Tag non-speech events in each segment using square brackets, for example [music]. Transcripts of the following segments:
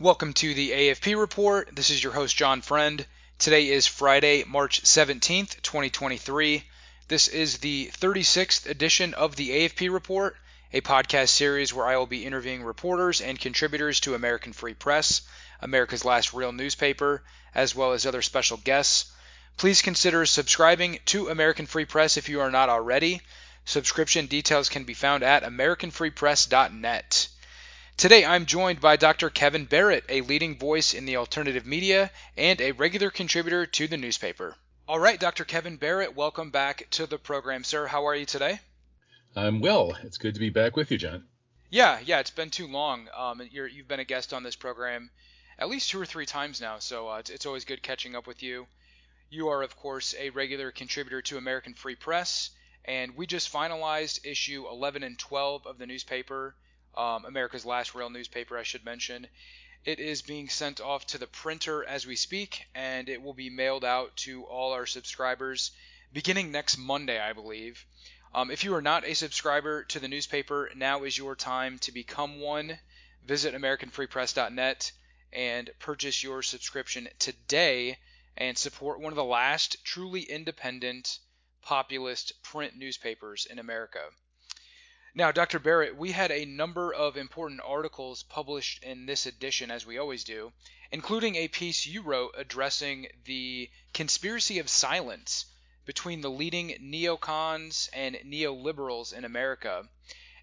Welcome to the AFP Report. This is your host, John Friend. Today is Friday, March 17th, 2023. This is the 36th edition of the AFP Report, a podcast series where I will be interviewing reporters and contributors to American Free Press, America's last real newspaper, as well as other special guests. Please consider subscribing to American Free Press if you are not already. Subscription details can be found at AmericanFreePress.net. Today I'm joined by Dr. Kevin Barrett, a leading voice in the alternative media and a regular contributor to the newspaper. All right, Dr. Kevin Barrett, welcome back to the program, sir. How are you today? I'm well. It's good to be back with you, John. Yeah, yeah, it's been too long. Um, you have been a guest on this program at least two or three times now, so uh, it's, it's always good catching up with you. You are, of course, a regular contributor to American Free Press, and we just finalized issue 11 and 12 of the newspaper um, America's last real newspaper, I should mention. It is being sent off to the printer as we speak, and it will be mailed out to all our subscribers beginning next Monday, I believe. Um, if you are not a subscriber to the newspaper, now is your time to become one. Visit AmericanFreePress.net and purchase your subscription today and support one of the last truly independent, populist print newspapers in America. Now, Dr. Barrett, we had a number of important articles published in this edition, as we always do, including a piece you wrote addressing the conspiracy of silence between the leading neocons and neoliberals in America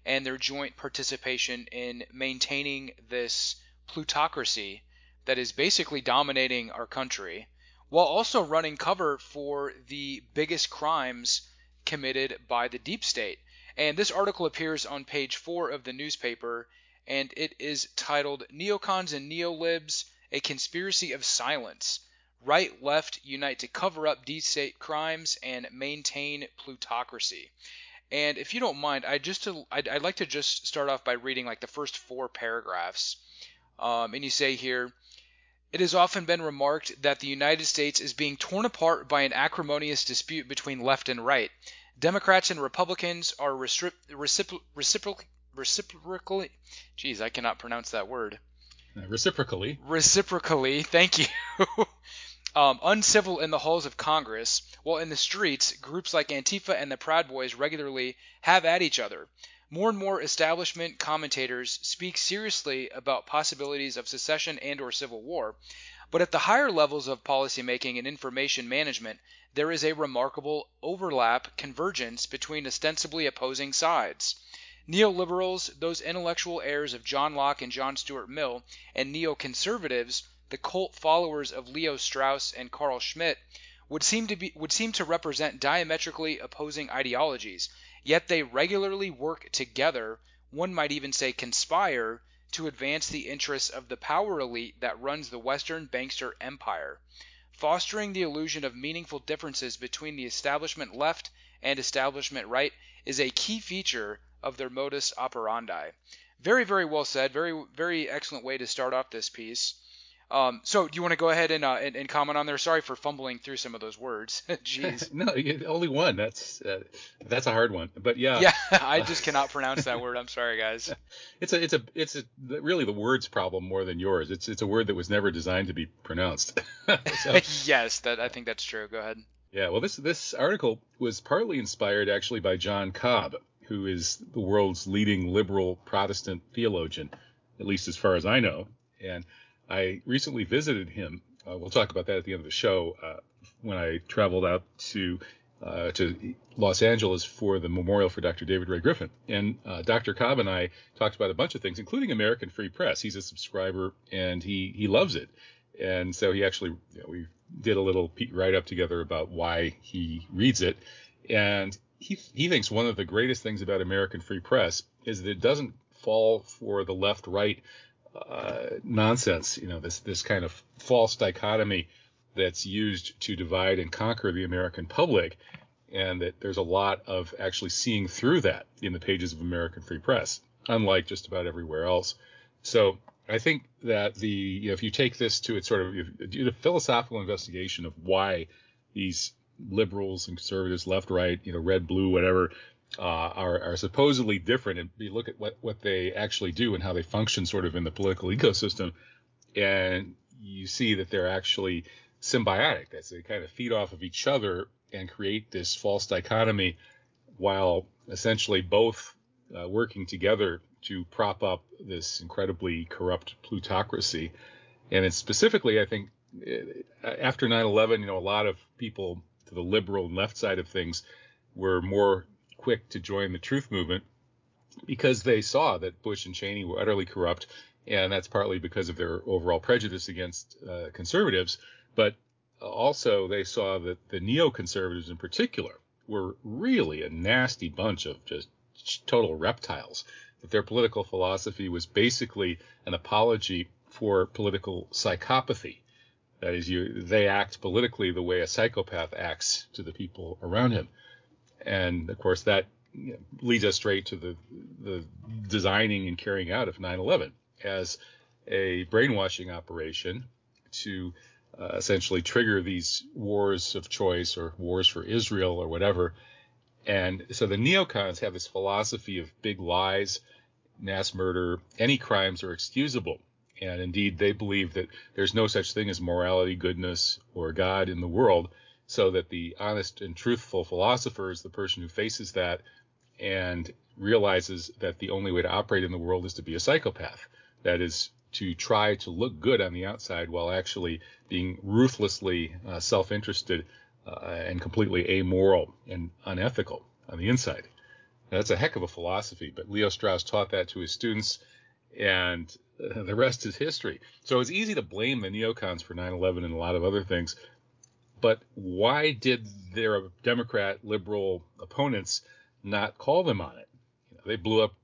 and their joint participation in maintaining this plutocracy that is basically dominating our country, while also running cover for the biggest crimes committed by the deep state. And this article appears on page four of the newspaper, and it is titled Neocons and Neolibs A Conspiracy of Silence. Right left unite to cover up deep state crimes and maintain plutocracy. And if you don't mind, I just I'd, I'd, like to just start off by reading like the first four paragraphs. Um, and you say here, it has often been remarked that the United States is being torn apart by an acrimonious dispute between left and right. Democrats and Republicans are recipro- recipro- reciprocally. Geez, I cannot pronounce that word. Uh, reciprocally. Reciprocally, thank you. [laughs] um, uncivil in the halls of Congress, while in the streets, groups like Antifa and the Proud Boys regularly have at each other. More and more establishment commentators speak seriously about possibilities of secession and or civil war, but at the higher levels of policymaking and information management, there is a remarkable overlap convergence between ostensibly opposing sides. Neoliberals, those intellectual heirs of John Locke and John Stuart Mill, and neoconservatives, the cult followers of Leo Strauss and Carl Schmitt, would seem to be would seem to represent diametrically opposing ideologies, yet they regularly work together, one might even say conspire, to advance the interests of the power elite that runs the Western bankster empire. Fostering the illusion of meaningful differences between the establishment left and establishment right is a key feature of their modus operandi. Very, very well said. Very, very excellent way to start off this piece. Um, so, do you want to go ahead and, uh, and, and comment on there? Sorry for fumbling through some of those words. [laughs] Jeez. [laughs] no, only one. That's uh, that's a hard one. But yeah. Yeah, [laughs] I just cannot pronounce that word. I'm sorry, guys. It's a it's a it's a, really the word's problem more than yours. It's it's a word that was never designed to be pronounced. so, yes, that I think that's true. Go ahead. Yeah. Well, this this article was partly inspired actually by John Cobb, who is the world's leading liberal Protestant theologian, at least as far as I know, and I recently visited him. Uh, we'll talk about that at the end of the show. Uh, when I traveled out to uh, to Los Angeles for the memorial for Dr. David Ray Griffin, and uh, Dr. Cobb and I talked about a bunch of things, including American Free Press. He's a subscriber and he he loves it, and so he actually you know, we did a little write up together about why he reads it, and he he thinks one of the greatest things about American Free Press is that it doesn't fall for the left right uh, nonsense, you know, this this kind of false dichotomy that's used to divide and conquer the American public, and that there's a lot of actually seeing through that in the pages of American Free Press, unlike just about everywhere else. So I think that the you know, if you take this to its sort of do a philosophical investigation of why these liberals and conservatives, left, right, you know, red, blue, whatever, uh, are, are supposedly different, and you look at what, what they actually do and how they function sort of in the political ecosystem, and you see that they're actually symbiotic. That they kind of feed off of each other and create this false dichotomy, while essentially both uh, working together to prop up this incredibly corrupt plutocracy. And it's specifically, I think, uh, after 9/11, you know, a lot of people to the liberal and left side of things were more quick to join the truth movement because they saw that Bush and Cheney were utterly corrupt, and that's partly because of their overall prejudice against uh, conservatives, but also they saw that the neoconservatives in particular were really a nasty bunch of just total reptiles. That their political philosophy was basically an apology for political psychopathy. That is, you they act politically the way a psychopath acts to the people around him, and of course that leads us straight to the the designing and carrying out of 9/11 as a brainwashing operation to uh, essentially trigger these wars of choice or wars for Israel or whatever. And so the neocons have this philosophy of big lies, mass murder, any crimes are excusable. And indeed, they believe that there's no such thing as morality, goodness, or God in the world, so that the honest and truthful philosopher is the person who faces that and realizes that the only way to operate in the world is to be a psychopath. That is to try to look good on the outside while actually being ruthlessly uh, self-interested uh, and completely amoral and unethical on the inside. Now, that's a heck of a philosophy, but Leo Strauss taught that to his students, and [laughs] the rest is history. So it's easy to blame the neocons for 9/11 and a lot of other things, but why did their Democrat liberal opponents not call them on it? You know, they blew up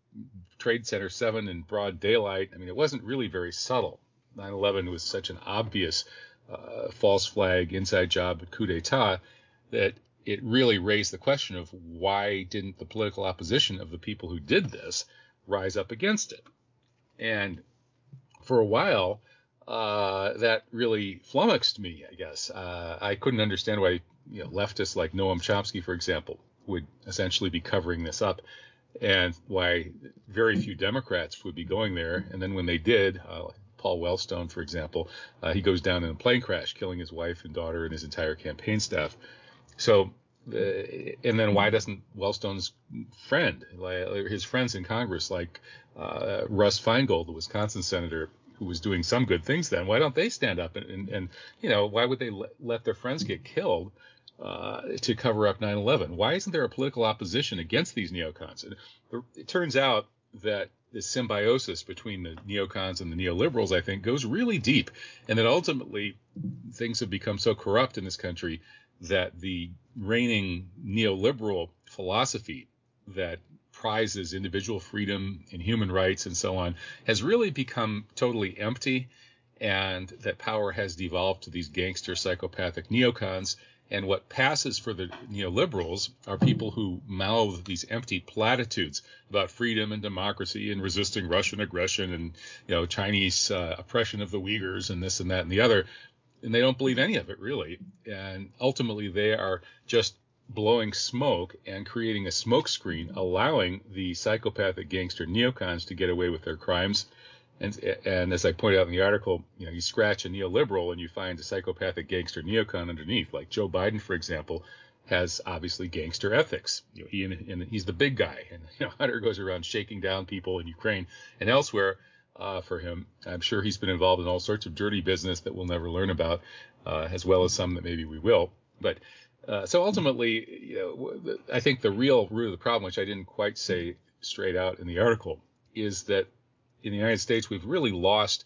Trade Center 7 in broad daylight. I mean, it wasn't really very subtle. 9 11 was such an obvious uh, false flag, inside job, coup d'etat that it really raised the question of why didn't the political opposition of the people who did this rise up against it? And for a while, uh, that really flummoxed me, I guess. Uh, I couldn't understand why you know, leftists like Noam Chomsky, for example, would essentially be covering this up and why very few Democrats would be going there. And then when they did, uh, Paul Wellstone, for example, uh, he goes down in a plane crash, killing his wife and daughter and his entire campaign staff. So, uh, and then why doesn't Wellstone's friend, his friends in Congress, like Russ Feingold, the Wisconsin senator, who was doing some good things then, why don't they stand up and, and, and you know, why would they let, let their friends get killed? Uh, to cover up 9/11. Why isn't there a political opposition against these neocons? It, it turns out that this symbiosis between the neocons and the neoliberals, I think, goes really deep, and that ultimately things have become so corrupt in this country that the reigning neoliberal philosophy that prizes individual freedom and human rights and so on has really become totally empty, and that power has devolved to these gangster psychopathic neocons and what passes for the neoliberals are people who mouth these empty platitudes about freedom and democracy and resisting Russian aggression and you know Chinese uh, oppression of the Uyghurs and this and that and the other, and they don't believe any of it really. And ultimately, they are just blowing smoke and creating a smokescreen, allowing the psychopathic gangster neocons to get away with their crimes and, and as I pointed out in the article, you know, you scratch a neoliberal and you find a psychopathic gangster neocon underneath. Like Joe Biden, for example, has obviously gangster ethics. You know, he and, and he's the big guy, and you know, [laughs] Hunter goes around shaking down people in Ukraine and elsewhere. Uh, for him, I'm sure he's been involved in all sorts of dirty business that we'll never learn about, uh, as well as some that maybe we will. But uh, so ultimately, you know, I think the real root of the problem, which I didn't quite say straight out in the article, is that in the United States, we've really lost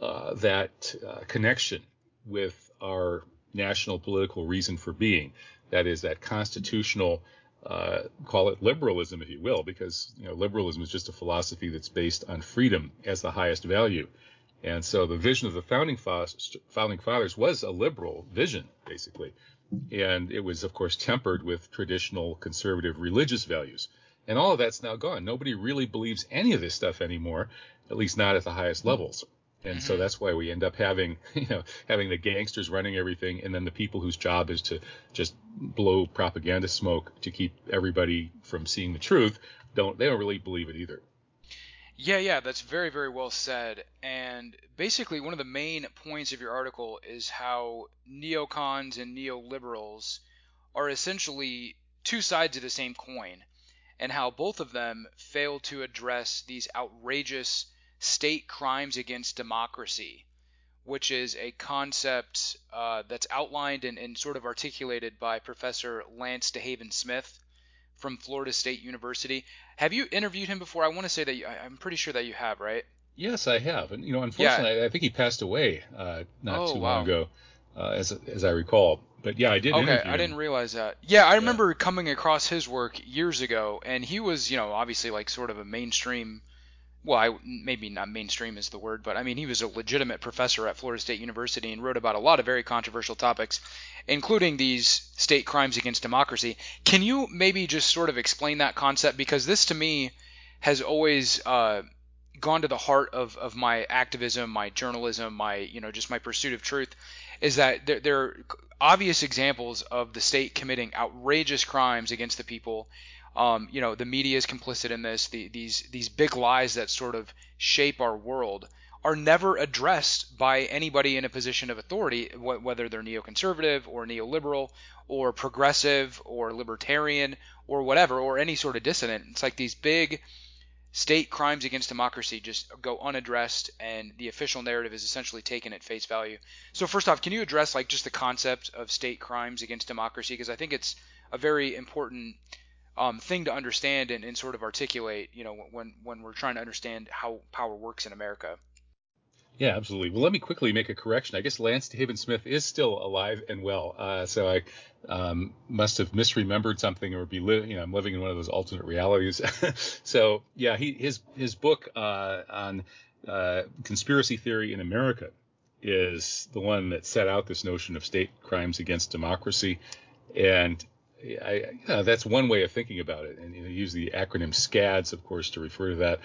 uh, that uh, connection with our national political reason for being. That is that constitutional, uh, call it liberalism, if you will, because you know liberalism is just a philosophy that's based on freedom as the highest value. And so the vision of the founding fathers, founding fathers was a liberal vision, basically, and it was of course tempered with traditional conservative religious values. And all of that's now gone. Nobody really believes any of this stuff anymore at least not at the highest levels. And so mm-hmm. that's why we end up having, [laughs] you know, having the gangsters running everything, and then the people whose job is to just blow propaganda smoke to keep everybody from seeing the truth. Don't they don't really believe it either. Yeah, yeah, that's very, very well said. And and basically one of the main points of your article is how neocons and neoliberals are essentially two sides of the same coin, and how both of them fail to address these outrageous state crimes against democracy, which is a concept uh, that's outlined and, and, sort of articulated by Professor Lance DeHaven Smith from Florida State University. Have you interviewed him before? I want to say that you, I'm pretty sure that you have, right? Yes, I have, and you know, unfortunately, yeah. I, I think he passed away uh, not oh, too wow. long ago, uh, as as I recall. But yeah, I did. Okay, I didn't realize that. Yeah, I remember yeah. coming across his work years ago, and he was, you know, obviously like sort of a mainstream well, I, maybe not mainstream is the word, but I mean, he was a legitimate professor at Florida State University and wrote about a lot of very controversial topics, including these state crimes against democracy. Can you maybe just sort of explain that concept? Because this to me has always uh, gone to the heart of, of my activism, my journalism, my, you know, just my pursuit of truth, is that there, there are obvious examples of the state committing outrageous crimes against the people um, you know, the media is complicit in this. The, these these big lies that sort of shape our world are never addressed by anybody in a position of authority, wh- whether they're neoconservative or neoliberal or progressive or libertarian or whatever, or any sort of dissident. It's like these big state crimes against democracy just go unaddressed, and the official narrative is essentially taken at face value. So first off, can you address like just the concept of state crimes against democracy? Because I think it's a very important um, thing to understand and, and sort of articulate, you know, when when we're trying to understand how power works in America. Yeah, absolutely. Well, let me quickly make a correction. I guess Lance Haven Smith is still alive and well. Uh, so I um, must have misremembered something or be li- you know I'm living in one of those alternate realities. [laughs] so yeah, he his his book uh, on uh, conspiracy theory in America is the one that set out this notion of state crimes against democracy, and I, you know, that's one way of thinking about it. And you know, use the acronym SCADS, of course, to refer to that.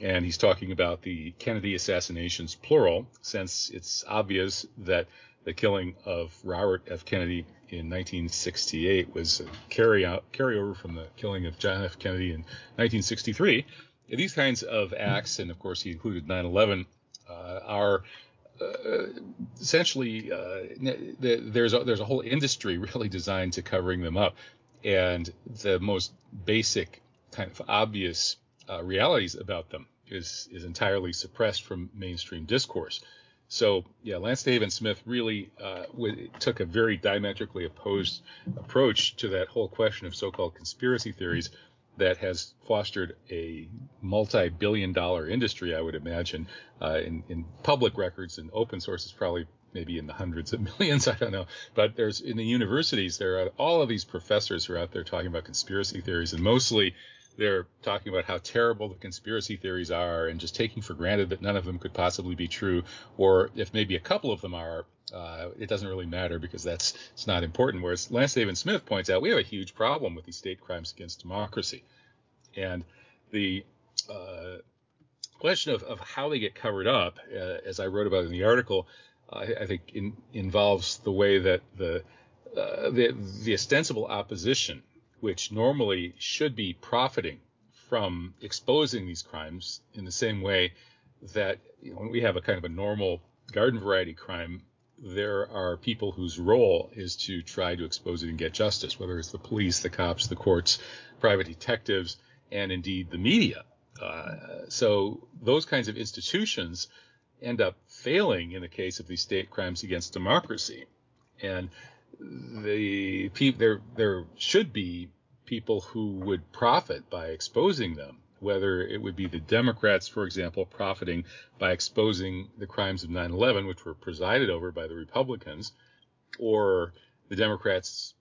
And he's talking about the Kennedy assassinations, plural, since it's obvious that the killing of Robert F. Kennedy in 1968 was a carry out, carryover from the killing of John F. Kennedy in 1963. These kinds of acts, and of course he included 9/11, uh, are uh, essentially uh, there's a, there's a whole industry [laughs] really designed to covering them up, and the most basic kind of obvious uh, realities about them is is entirely suppressed from mainstream discourse. So yeah, Lance Haven Smith really uh, w- took a very diametrically opposed approach to that whole question of so-called conspiracy theories that has fostered a multi-billion dollar industry, I would imagine, uh, in, in public records and open sources, probably maybe in the hundreds of [laughs] millions. I don't know. But there's in the universities, there are all of these professors who are out there talking about conspiracy theories, and mostly they're talking about how terrible the conspiracy theories are and just taking for granted that none of them could possibly be true, or if maybe a couple of them are, uh, it doesn't really matter because that's it's not important. Whereas Lance Haven Smith points out we have a huge problem with these state crimes against democracy, and the uh, question of, of how they get covered up, uh, as I wrote about in the article, I, I think in, involves the way that the, uh, the the ostensible opposition, which normally should be profiting from exposing these crimes in the same way that you know, when we have a kind of a normal garden variety crime there are people whose role is to try to expose it and get justice, whether it's the police, the cops, the courts, private detectives, and indeed the media. Uh, so those kinds of institutions end up failing in the case of these state crimes against democracy. And the there there should be people who would profit by exposing them whether it would be the Democrats, for example, profiting by exposing the crimes of 9 11, which were presided over by the Republicans, or the Democrats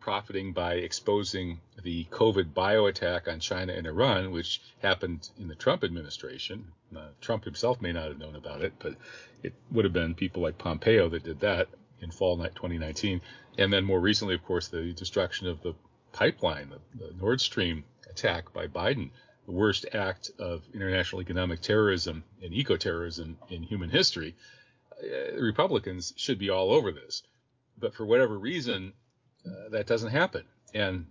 profiting by exposing the COVID bio attack on China and Iran, which happened in the Trump administration. Uh, Trump himself may not have known about it, but it would have been people like Pompeo that did that in fall 2019. And then more recently, of course, the destruction of the pipeline, the, the Nord Stream attack by Biden the worst act of international economic terrorism and eco-terrorism in human history, uh, Republicans should be all over this. But for whatever reason, uh, that doesn't happen. And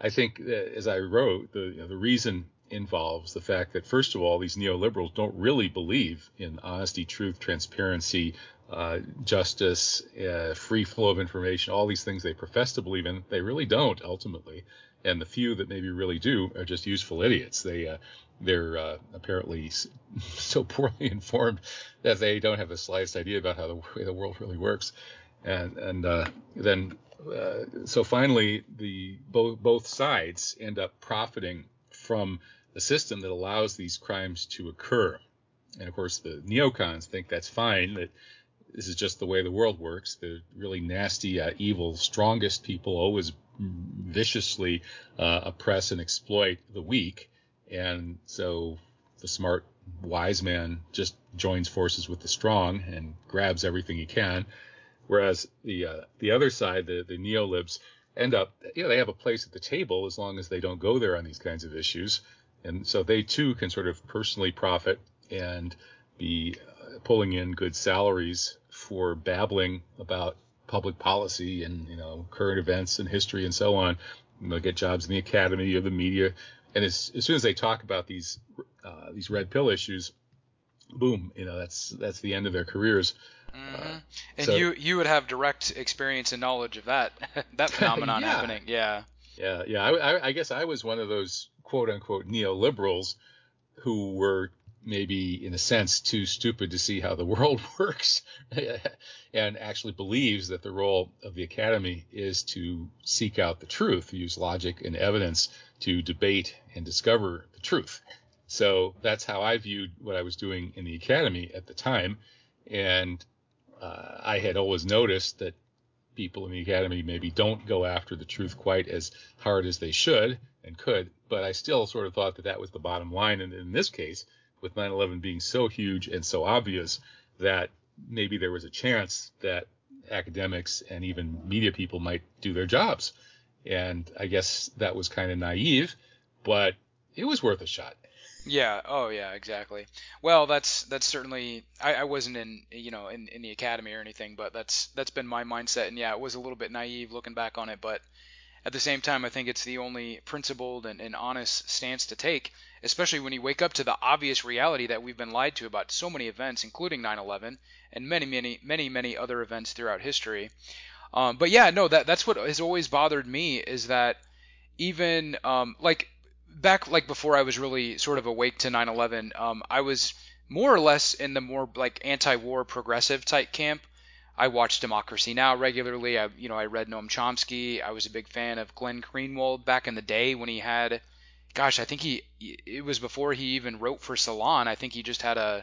I think, as I wrote, the you know, the reason involves the fact that, first of all, these neoliberals don't really believe in honesty, truth, transparency, uh, justice, uh, free flow of information, all these things they profess to believe in. They really don't ultimately. And the few that maybe really do are just useful idiots. They, uh, they're uh, apparently [laughs] so poorly informed that they don't have the slightest idea about how the way the world really works. And, and uh, then, so finally, the both both sides end up profiting from a system that allows these crimes to occur. And of course, the neocons think that's fine, that this is just the way the world works. The really nasty, uh, evil, strongest people always viciously uh, oppress and exploit the weak. And so the smart, wise man just joins forces with the strong and grabs everything he can. Whereas the uh, the other side, the, the neolibs, end up, you know, they have a place at the table as long as they don't go there on these kinds of issues. And so they too can sort of personally profit and be uh, pulling in good salaries for babbling about public policy and you know current events and history and so on. And they'll get jobs in the academy or the media. And as, as soon as they talk about these uh, these red pill issues, boom, you know that's that's the end of their careers. Mm-hmm. Uh, and so, you you would have direct experience and knowledge of that [laughs] that [laughs] phenomenon yeah. happening. Yeah. Yeah, yeah. I, I, I guess I was one of those quote unquote neoliberals who were maybe in a sense too stupid to see how the [laughs] world works and actually believes that the role of the academy is to seek out the truth use logic and evidence to debate and discover the truth. So that's how i viewed what i was doing in the academy at the time and uh, i had always noticed that people in the academy maybe don't go after the truth quite as hard as they should and could but i still sort of thought that that was the bottom line and in this case with 9/11 being so huge and so obvious that maybe there was a chance that academics and even media people might do their jobs. And I guess that was kind of naive, but it was worth a shot. Yeah. Oh, yeah. Exactly. Well, that's that's certainly. I, I wasn't in you know in, in the academy or anything, but that's that's been my mindset. And yeah, it was a little bit naive looking back on it, but at the same time, I think it's the only principled and, and honest stance to take especially when you wake up to the obvious reality that we've been lied to about so many events, including 9/11 and many, many, many, many other events throughout history. Um, but yeah, no, that that's what has always bothered me is that even um, like back like before I was really sort of awake to 9/11, um, I was more or less in the more like anti-war progressive type camp. I watched Democracy Now regularly. I you know I read Noam Chomsky. I was a big fan of Glenn Greenwald back in the day when he had gosh, I think he it was before he even wrote for Salon. I think he just had a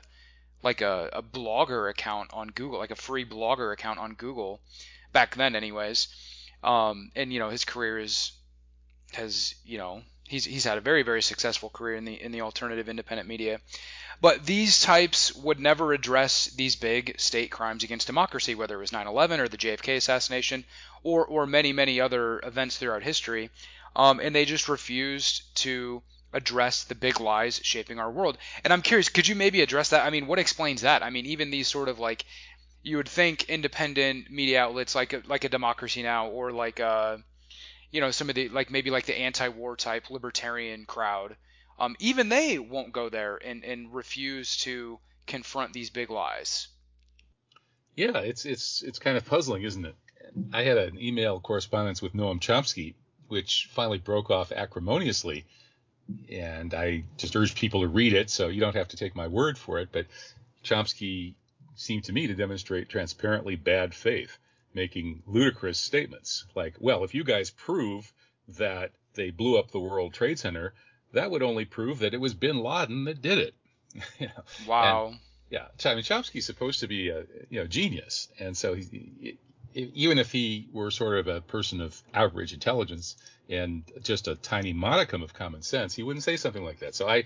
like a, a blogger account on Google, like a free blogger account on Google back then, anyways. Um, and you know his career is has you know he's he's had a very very successful career in the in the alternative independent media. But these types would never address these big state crimes against democracy, whether it was 9/11 or the JFK assassination or or many many other events throughout history um, and they just refused to address the big lies shaping our world. And I'm curious, could you maybe address that? I mean, what explains that? I mean, even these sort of like you would think independent media outlets like a, like a Democracy Now or like a uh, you know some of the like maybe like the anti-war type libertarian crowd, um, even they won't go there and and refuse to confront these big lies. Yeah, it's it's it's kind of puzzling, isn't it? I had an email correspondence with Noam Chomsky which finally broke off acrimoniously. And I just urge people to read it, so you don't have to take my word for it. But Chomsky seemed to me to demonstrate transparently bad faith, making ludicrous statements like, well, if you guys prove that they blew up the World Trade Center, that would only prove that it was bin Laden that did it. [laughs] you know? Wow. And, yeah, I mean Chomsky's supposed to be a you know genius, and so he, even if he were sort of a person of average intelligence and just a tiny modicum of common sense, he wouldn't say something like that. So I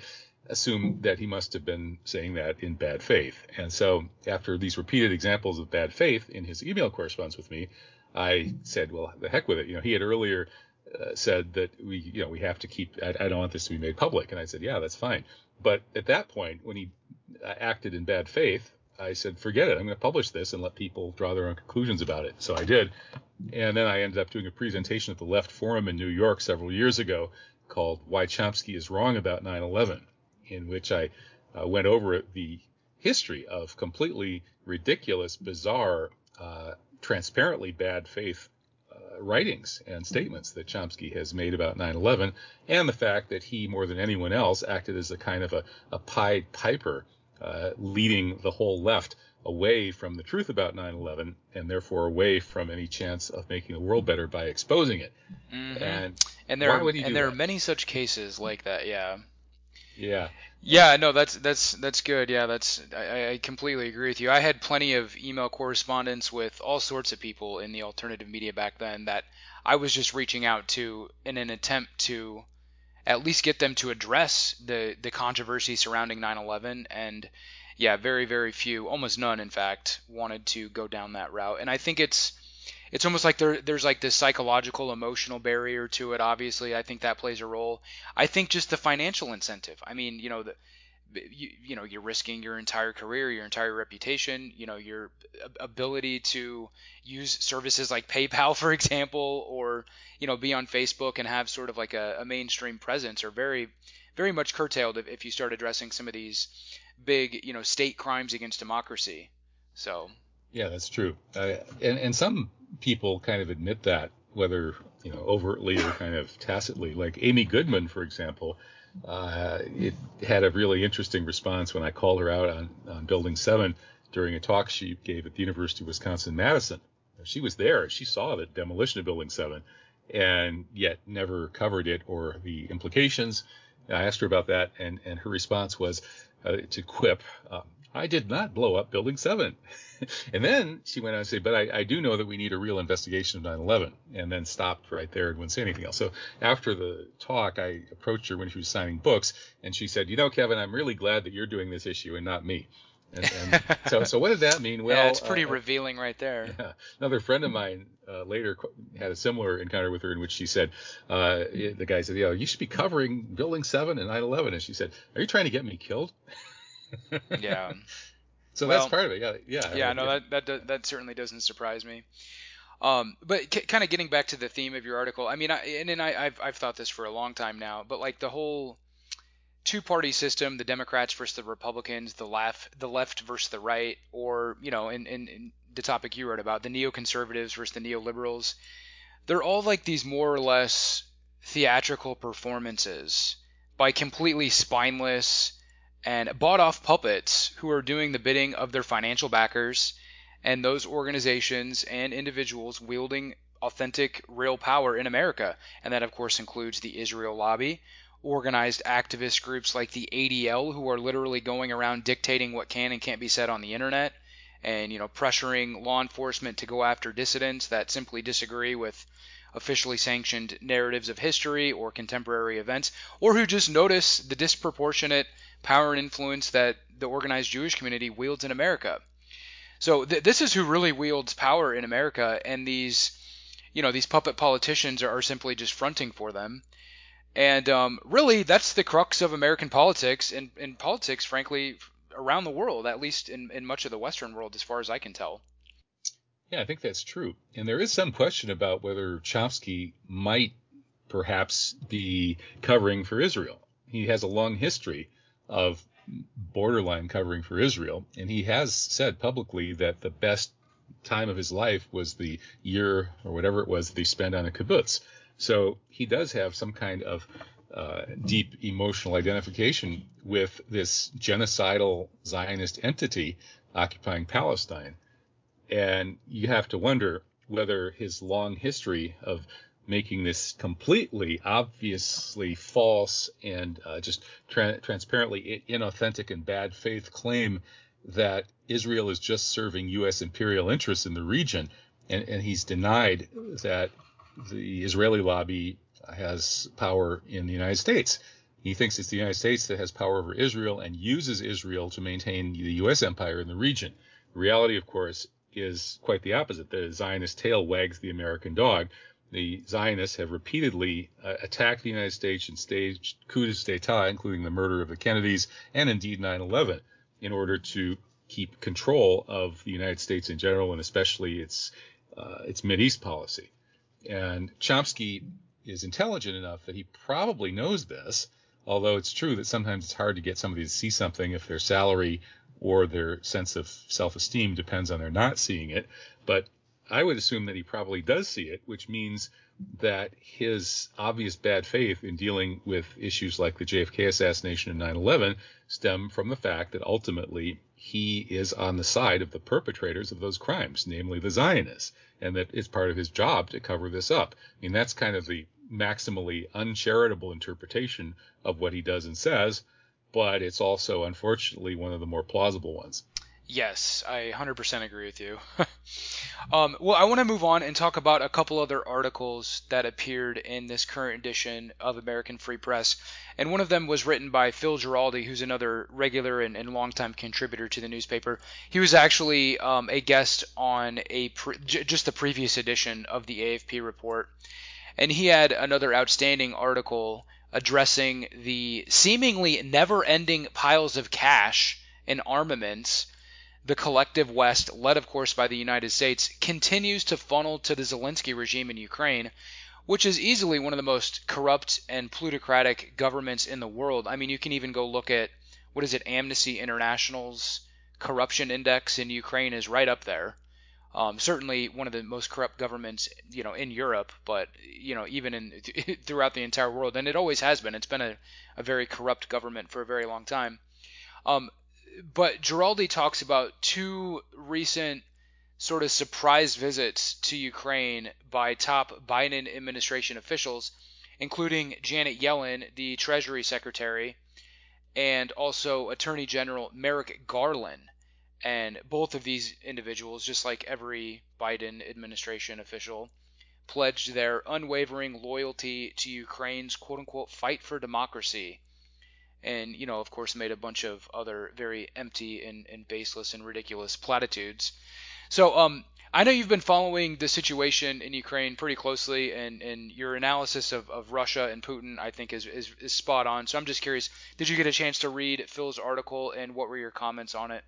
assume that he must have been saying that in bad faith. And so after these repeated examples of bad faith in his email correspondence with me, I said, well, the heck with it. You know, he had earlier uh, said that we, you know, we have to keep, I, I, don't want this to be made public. And I said, yeah, that's fine. But at that point, when he uh, acted in bad faith, I said, forget it. I'm going to publish this and let people draw their own conclusions about it. So I did. And then I ended up doing a presentation at the Left Forum in New York several years ago called Why Chomsky is Wrong About 9 11, in which I uh, went over the history of completely ridiculous, bizarre, uh, transparently bad faith writings and statements that Chomsky has made about 9 11, and the fact that he, more than anyone else, acted as a kind of a, a Pied Piper, uh, leading the whole left away from the truth about 9/11 and therefore away from any chance of making the world better by exposing it. Mm-hmm. And and there why are, would he and there that? are many such cases like that. Yeah. Yeah. Yeah, no, that's that's that's good. Yeah, that's I, I completely agree with you. I had plenty of email correspondence with all sorts of people in the alternative media back then that I was just reaching out to in an attempt to at least get them to address the the controversy surrounding 9/11 and yeah, very very few, almost none in fact, wanted to go down that route. And I think it's it's almost like there there's like this psychological emotional barrier to it obviously. I think that plays a role. I think just the financial incentive. I mean, you know, the you, you know you're risking your entire career your entire reputation you know your ability to use services like paypal [laughs] for example or you know be on facebook and have sort of like a, a mainstream presence are very very much curtailed if, if you start addressing some of these big you know state crimes against democracy so Yeah, that's true. Uh, and and some people kind of admit that, whether you know overtly or kind of tacitly. Like Amy Goodman, for example, uh, it had a really interesting response when I called her out on, on Building Seven during a talk she gave at the University of Wisconsin Madison. She was there. She saw the demolition of Building Seven, and yet never covered it or the implications. I asked her about that, and and her response was uh, to quip. Um, I did not blow up Building 7. [laughs] [laughs] and then she went on to say, but I, I, do know that we need a real investigation of 9 11, and then stopped right there and wouldn't say anything else. So after the talk, I approached her when she was signing books, and she said, You know, Kevin, I'm really glad that you're doing this issue and not me. And, and [laughs] so, so what did that mean? Well, yeah, it's pretty uh, revealing right there. [laughs] Yeah. Another friend of mine uh, later had a similar encounter with her in which she said, uh, the guy said, "Yeah, you should be covering Building 7 and 9/11," and she said, "Are you trying to get me killed?" yeah. So Well, that's part of it. Yeah. Yeah. Yeah, no, that that that certainly doesn't surprise me. Um, but c- kind of getting back to the theme of your article, I mean, I, and, and I, I've I've thought this for a long time now, but like the whole two-party system, the Democrats versus the Republicans, the left the left versus the right, or you know, in, in, in the topic you wrote about, the neoconservatives versus the neoliberals, they're all like these more or less theatrical performances by completely spineless and bought off puppets who are doing the bidding of their financial backers and those organizations and individuals wielding authentic real power in America. And that, of course, includes the Israel lobby, organized activist groups like the ADL, who are literally going around dictating what can and can't be said on the internet. And you know, pressuring law enforcement to go after dissidents that simply disagree with officially sanctioned narratives of history or contemporary events, or who just notice the disproportionate power and influence that the organized Jewish community wields in America. So th- this is who really wields power in America, and these, you know, these puppet politicians are, are simply just fronting for them. And um, really, that's the crux of American politics, and, and politics, frankly, around the world, at least in, in much of the Western world, as far as I can tell. Yeah, I think that's true. And there is some question about whether Chomsky might perhaps be covering for Israel. He has a long history of borderline covering for Israel, and he has said publicly that the best time of his life was the year or whatever it was that he spent on a kibbutz. So he does have some kind of uh, deep emotional identification with this genocidal Zionist entity occupying Palestine. And you have to wonder whether his long history of making this completely obviously false and uh, just tra- transparently inauthentic and bad faith claim that Israel is just serving U.S. imperial interests in the region, and, and he's denied that the Israeli lobby has power in the United States. He thinks it's the United States that has power over Israel and uses Israel to maintain the U.S. empire in the region. The reality, of course, is quite the opposite. The Zionist tail wags the American dog. The Zionists have repeatedly uh, attacked the United States and staged coups d'etat, including the murder of the Kennedys and indeed 9/11, in order to keep control of the United States in general and especially its uh, its Mideast policy. And Chomsky is intelligent enough that he probably knows this. Although it's true that sometimes it's hard to get somebody to see something if their salary or their sense of self-esteem depends on their not seeing it. But I would assume that he probably does see it, which means that his obvious bad faith in dealing with issues like the JFK assassination and 9 11 stem from the fact that ultimately he is on the side of the perpetrators of those crimes, namely the Zionists, and that it's part of his job to cover this up. I mean, that's kind of the maximally uncharitable interpretation of what he does and says, but it's also, unfortunately, one of the more plausible ones. Yes, I 100% agree with you. [laughs] um, well, I want to move on and talk about a couple other articles that appeared in this current edition of American Free Press. And one of them was written by Phil Giraldi, who's another regular and, and longtime contributor to the newspaper. He was actually um, a guest on a pre- j- just the previous edition of the AFP report. And he had another outstanding article addressing the seemingly never ending piles of cash and armaments the collective West, led of course by the United States, continues to funnel to the Zelensky regime in Ukraine, which is easily one of the most corrupt and plutocratic governments in the world. I mean, you can even go look at what is it, Amnesty International's corruption index in Ukraine is right up there. Um, certainly one of the most corrupt governments, you know, in Europe, but you know, even in [laughs] throughout the entire world, and it always has been. It's been a, a very corrupt government for a very long time. Um, but Giraldi talks about two recent sort of surprise visits to Ukraine by top Biden administration officials, including Janet Yellen, the Treasury Secretary, and also Attorney General Merrick Garland. And both of these individuals, just like every Biden administration official, pledged their unwavering loyalty to Ukraine's quote unquote fight for democracy and you know of course made a bunch of other very empty and, and baseless and ridiculous platitudes. So um, i know you've been following the situation in ukraine pretty closely and, and your analysis of, of russia and putin i think is, is, is spot on. So i'm just curious did you get a chance to read phil's article and what were your comments on it?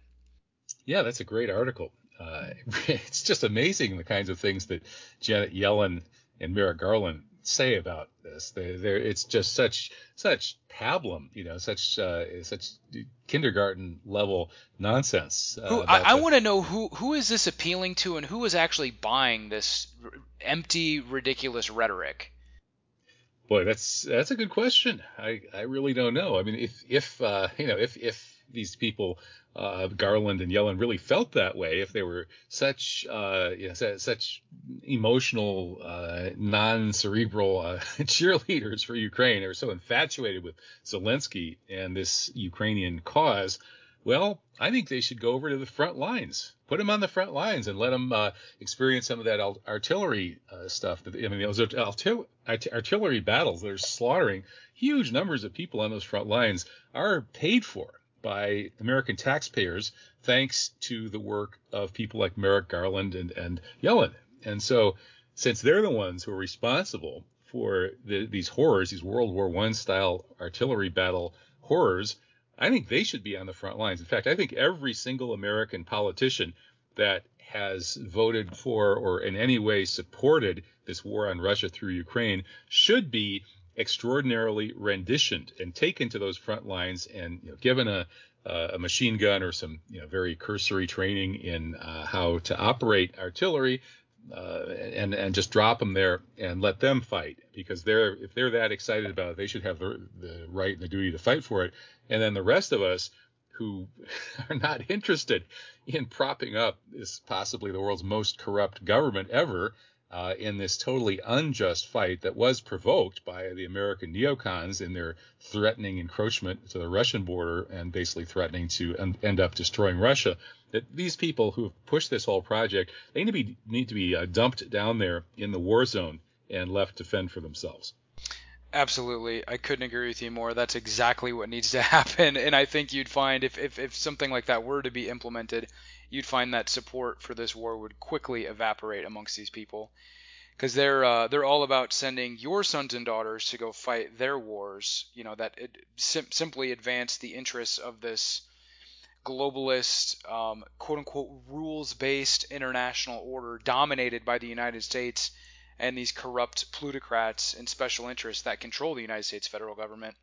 Yeah that's a great article. Uh, [laughs] it's just amazing the kinds of things that janet yellen and merrick garland say about this. They, it's just such such pablum, you know, such uh, such kindergarten level nonsense. Uh, who, I, I want to know who who is this appealing to, and who is actually buying this empty, ridiculous rhetoric. Boy, that's that's a good question. I, I really don't know. I mean, if if uh, you know if if these people uh, Garland and Yellen really felt that way, if they were such uh, you know, such emotional, uh, non-cerebral uh, [laughs] cheerleaders for Ukraine, they were so infatuated with Zelensky and this Ukrainian cause. Well, I think they should go over to the front lines, put them on the front lines, and let them uh, experience some of that artillery uh, stuff. I mean, those artil- artillery battles that are slaughtering huge numbers of people on those front lines are paid for by American taxpayers thanks to the work of people like Merrick Garland and, and Yellen. And so, since they're the ones who are responsible for the, these horrors, these World War I style artillery battle horrors, I think they should be on the front lines. In fact, I think every single American politician that has voted for or in any way supported this war on Russia through Ukraine should be extraordinarily renditioned and taken to those front lines and you know, given a, uh, a machine gun or some you know, very cursory training in uh, how to operate artillery uh, and and just drop them there and let them fight. Because they're if they're that excited about it they should have the, the right and the duty to fight for it. And then the rest of us who [laughs] are not interested in propping up this possibly the world's most corrupt government ever uh, in this totally unjust fight that was provoked by the American neocons in their threatening encroachment to the Russian border and basically threatening to end up destroying Russia. That these people who have pushed this whole project, they need to be need to be uh, dumped down there in the war zone and left to fend for themselves. Absolutely. I couldn't agree with you more. That's exactly what needs to [laughs] happen. And I think you'd find if, if, if something like that were to be implemented, you'd find that support for this war would quickly evaporate amongst these people because they're uh, they're all about sending your sons and daughters to go fight their wars. You know that sim- simply advance the interests of this globalist, um, quote unquote, rules based international order dominated by the United States and these corrupt plutocrats and special interests that control the United States federal government.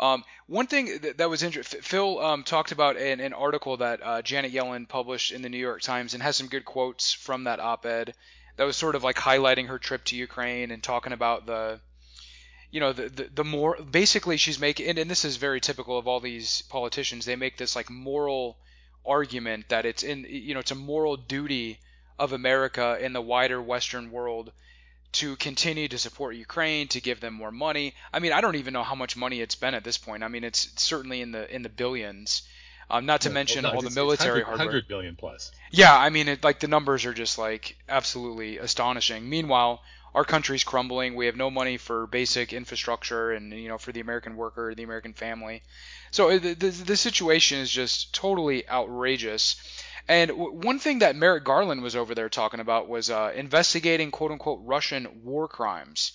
Um, one thing that, that was interesting, Phil um, talked about an, an article that uh, Janet Yellen published in the New York Times and has some good quotes from that op-ed that was sort of like highlighting her trip to Ukraine and talking about the, you know, the the, the more basically she's making, and, and this is very typical of all these politicians. They make this like moral argument that it's in, you know, it's a moral duty of America in the wider Western world to continue to support Ukraine, to give them more money. I mean, I don't even know how much money it's been at this point. I mean, it's certainly in the in the billions. Um, not to yeah, mention well, no, all the military 100, hardware. 100 billion plus. Yeah, I mean, it, like the numbers are just like absolutely astonishing. Meanwhile, our country's crumbling. We have no money for basic infrastructure and you know for the American worker, the American family. So the the, the situation is just totally outrageous. And w- one thing that Merrick Garland was over there talking about was uh, investigating quote unquote Russian war crimes.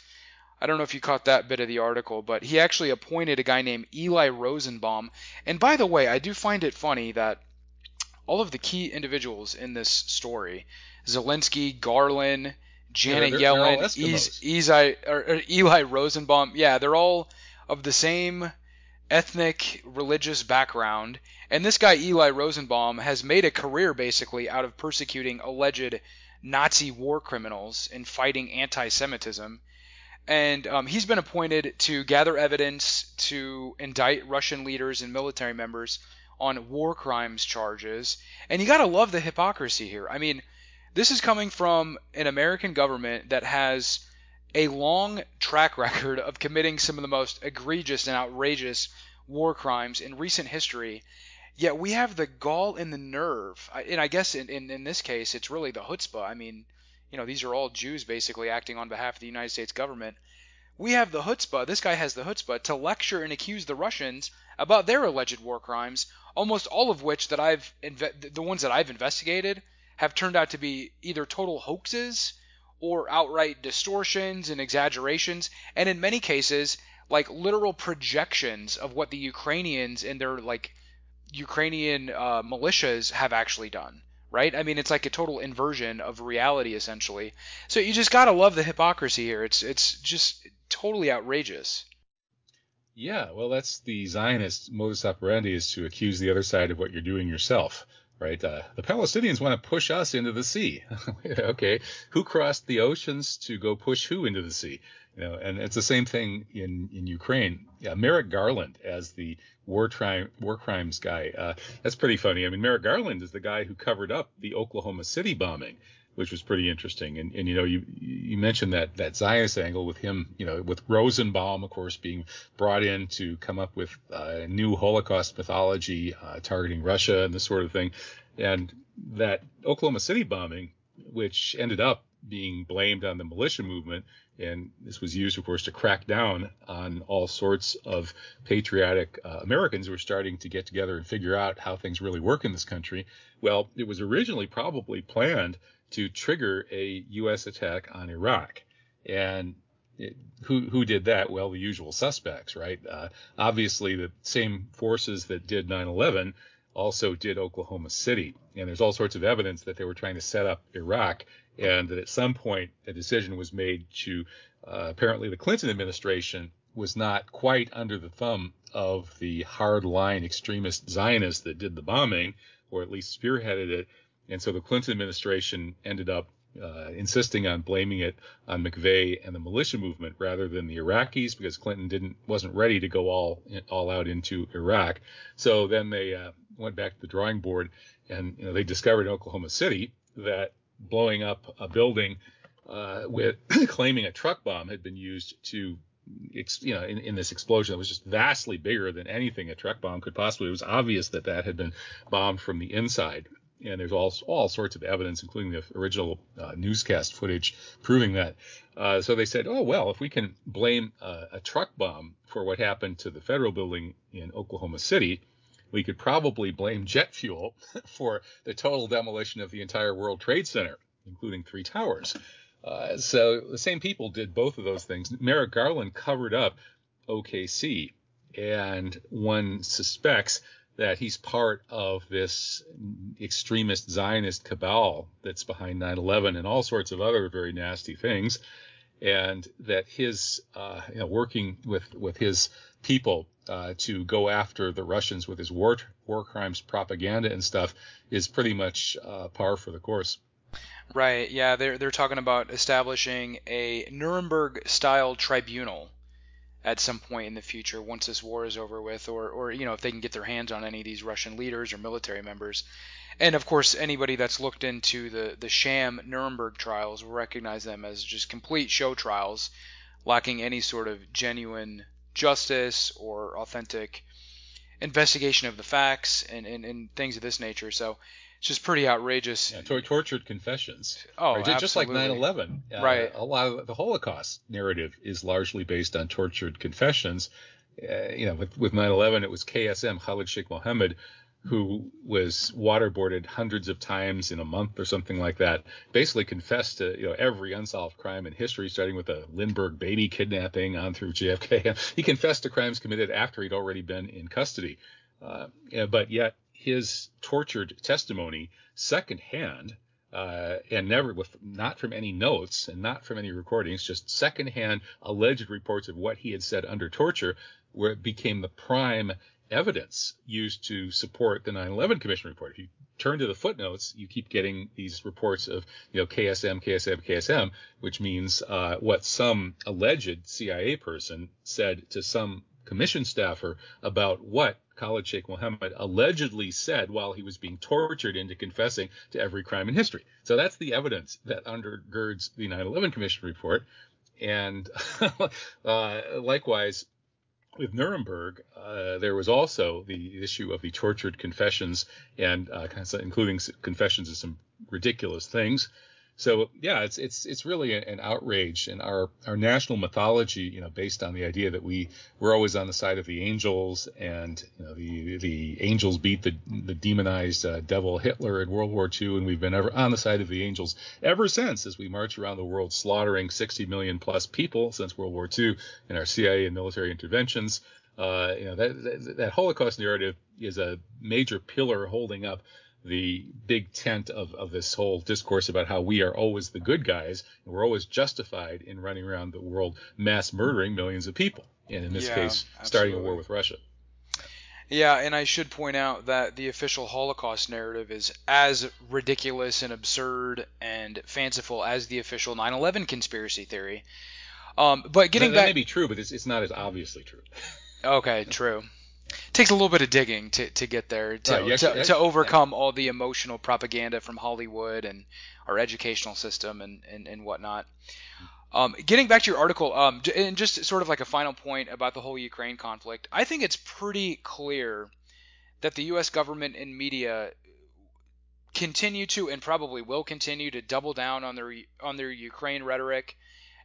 I don't know if you caught that bit of the article, but he actually appointed a guy named Eli Rosenbaum. And by the way, I do find it funny that all of the key individuals in this story, Zelensky, Garland, Janet yeah, they're, Yellen, they're or, or Eli Rosenbaum, yeah, they're all of the same ethnic religious background and this guy, Eli Rosenbaum, has made a career basically out of persecuting alleged Nazi war criminals and fighting anti Semitism. And um, he's been appointed to gather evidence to indict Russian leaders and military members on war crimes charges. And you got to love the hypocrisy here. I mean, this is coming from an American government that has a long track [laughs] record of committing some of the most egregious and outrageous war crimes in recent history Yet we have the gall and the nerve, and I guess in, in, in this case it's really the chutzpah. I mean, you know, these are all Jews basically acting on behalf of the United States government. We have the chutzpah, this guy has the chutzpah, to lecture and accuse the Russians about their alleged war crimes, almost all of which that I've inve- the ones that I've investigated have turned out to be either total hoaxes or outright distortions and exaggerations, and in many cases, like literal projections of what the Ukrainians and their like Ukrainian uh, militias have actually done, right? I mean, it's like a total inversion of reality, essentially. So you just gotta love the hypocrisy here. It's it's just totally outrageous. Yeah, well, that's the Zionist modus operandi is to accuse the other side of what you're doing yourself, right? Uh, the Palestinians want to push us into the sea. [laughs] okay, who crossed the oceans to go push who into the sea? You know, and it's the same thing in in Ukraine. Yeah, Merrick Garland as the war tri- war crimes guy. Uh, that's pretty funny. I mean, Merrick Garland is the guy who covered up the Oklahoma City bombing, which was pretty interesting. And and you know, you you mentioned that that Zionist angle with him, you know, with Rosenbaum, of course, being brought in to come up with uh, new Holocaust mythology uh, targeting Russia and this sort of thing, and that Oklahoma City bombing, which ended up being blamed on the militia movement and this was used, of course, to crack down on all sorts of patriotic uh, Americans who were starting to get together and figure out how things really work in this country. Well, it was originally probably planned to trigger a U.S. attack on Iraq. And it, who who did that? Well, the usual suspects, right? Uh, obviously, the same forces that did 9/11 also did Oklahoma City, and there's all sorts of evidence that they were trying to set up Iraq and that at some point a decision was made to uh, apparently the Clinton administration was not quite under the thumb of the hardline extremist Zionists that did the bombing, or at least spearheaded it. And so the Clinton administration ended up uh, insisting on blaming it on McVeigh and the militia movement rather than the Iraqis because Clinton didn't wasn't ready to go all all out into Iraq. So then they uh, went back to the drawing board and you know, they discovered in Oklahoma City that blowing up a building uh, with [clears throat] claiming a truck bomb had been used to you know in, in this explosion that was just vastly bigger than anything a truck bomb could possibly it was obvious that that had been bombed from the inside and there's all all sorts of evidence including the original uh, newscast footage proving that uh, so they said oh well if we can blame uh, a truck bomb for what happened to the federal building in Oklahoma City we could probably blame jet fuel [laughs] for the total demolition of the entire World Trade Center, including three towers. Uh, so the same people did both of those things. Merrick Garland covered up OKC, and one suspects that he's part of this extremist Zionist cabal that's behind 9/11 and all sorts of other very nasty things, and that his uh, you know, working with with his people uh, to go after the Russians with his war war crimes propaganda and stuff is pretty much uh, par for the course. Right. Yeah. They're they're talking about establishing a Nuremberg style tribunal at some point in the future once this war is over with, or or you know if they can get their hands on any of these Russian leaders or military members. And of course, anybody that's looked into the the sham Nuremberg trials will recognize them as just complete show trials, lacking any sort of genuine justice or authentic investigation of the facts and, and, and things of this nature. So it's just pretty outrageous. Yeah, tor- tortured confessions. Oh, right? Just like 9/11. Uh, right. A lot of the Holocaust narrative is largely based on tortured confessions. Uh, you know, with, with 9/11, it was KSM Khalid Sheikh Mohammed who was waterboarded hundreds of times in a month or something like that, basically confessed to you know every unsolved crime in history, starting with the Lindbergh baby kidnapping on through JFK. [laughs] he confessed to crimes committed after he'd already been in custody, uh, but yet his tortured testimony secondhand uh, and never with not from any notes and not from any recordings, just secondhand alleged reports of what he had said under torture, where it became the prime evidence used to support the 9/11 Commission report. If you turn to the footnotes, you keep getting these reports of you know KSM, KSM, KSM, which means uh, what some alleged CIA person said to some commission staffer about what Khalid Sheikh Mohammed allegedly said while he was being tortured into confessing to every crime in history. So that's the evidence that undergirds the 9/11 Commission report. And [laughs] uh, likewise, with Nuremberg, uh, there was also the issue of the tortured confessions, and uh, including confessions of some ridiculous things. So yeah, it's it's it's really an outrage and our our national mythology, you know, based on the idea that we we're always on the side of the angels, and you know the the angels beat the the demonized uh, devil Hitler in World War II, and we've been ever on the side of the angels ever since as we march around the world slaughtering 60 million plus people since World War II in our CIA and military interventions. Uh, you know that, that that Holocaust narrative is a major pillar holding up the big tent of, of this whole discourse about how we are always the good guys and we're always justified in running around the world mass murdering millions of people. And in this yeah, case, absolutely. starting a war with Russia. Yeah, and I should point out that the official Holocaust narrative is as ridiculous and absurd and fanciful as the official 9/11 conspiracy theory. Um, but getting that, that back, may be true, but it's, it's not as obviously true. okay, true takes a little bit of digging to, to get there to, right, to, to, overcome all the emotional propaganda from Hollywood and our educational system and, and, and whatnot. Um, getting back to your article, um, and just sort of like a final point about the whole Ukraine conflict, I think it's pretty clear that the U.S. government and media continue to and probably will continue to double down on their on their Ukraine rhetoric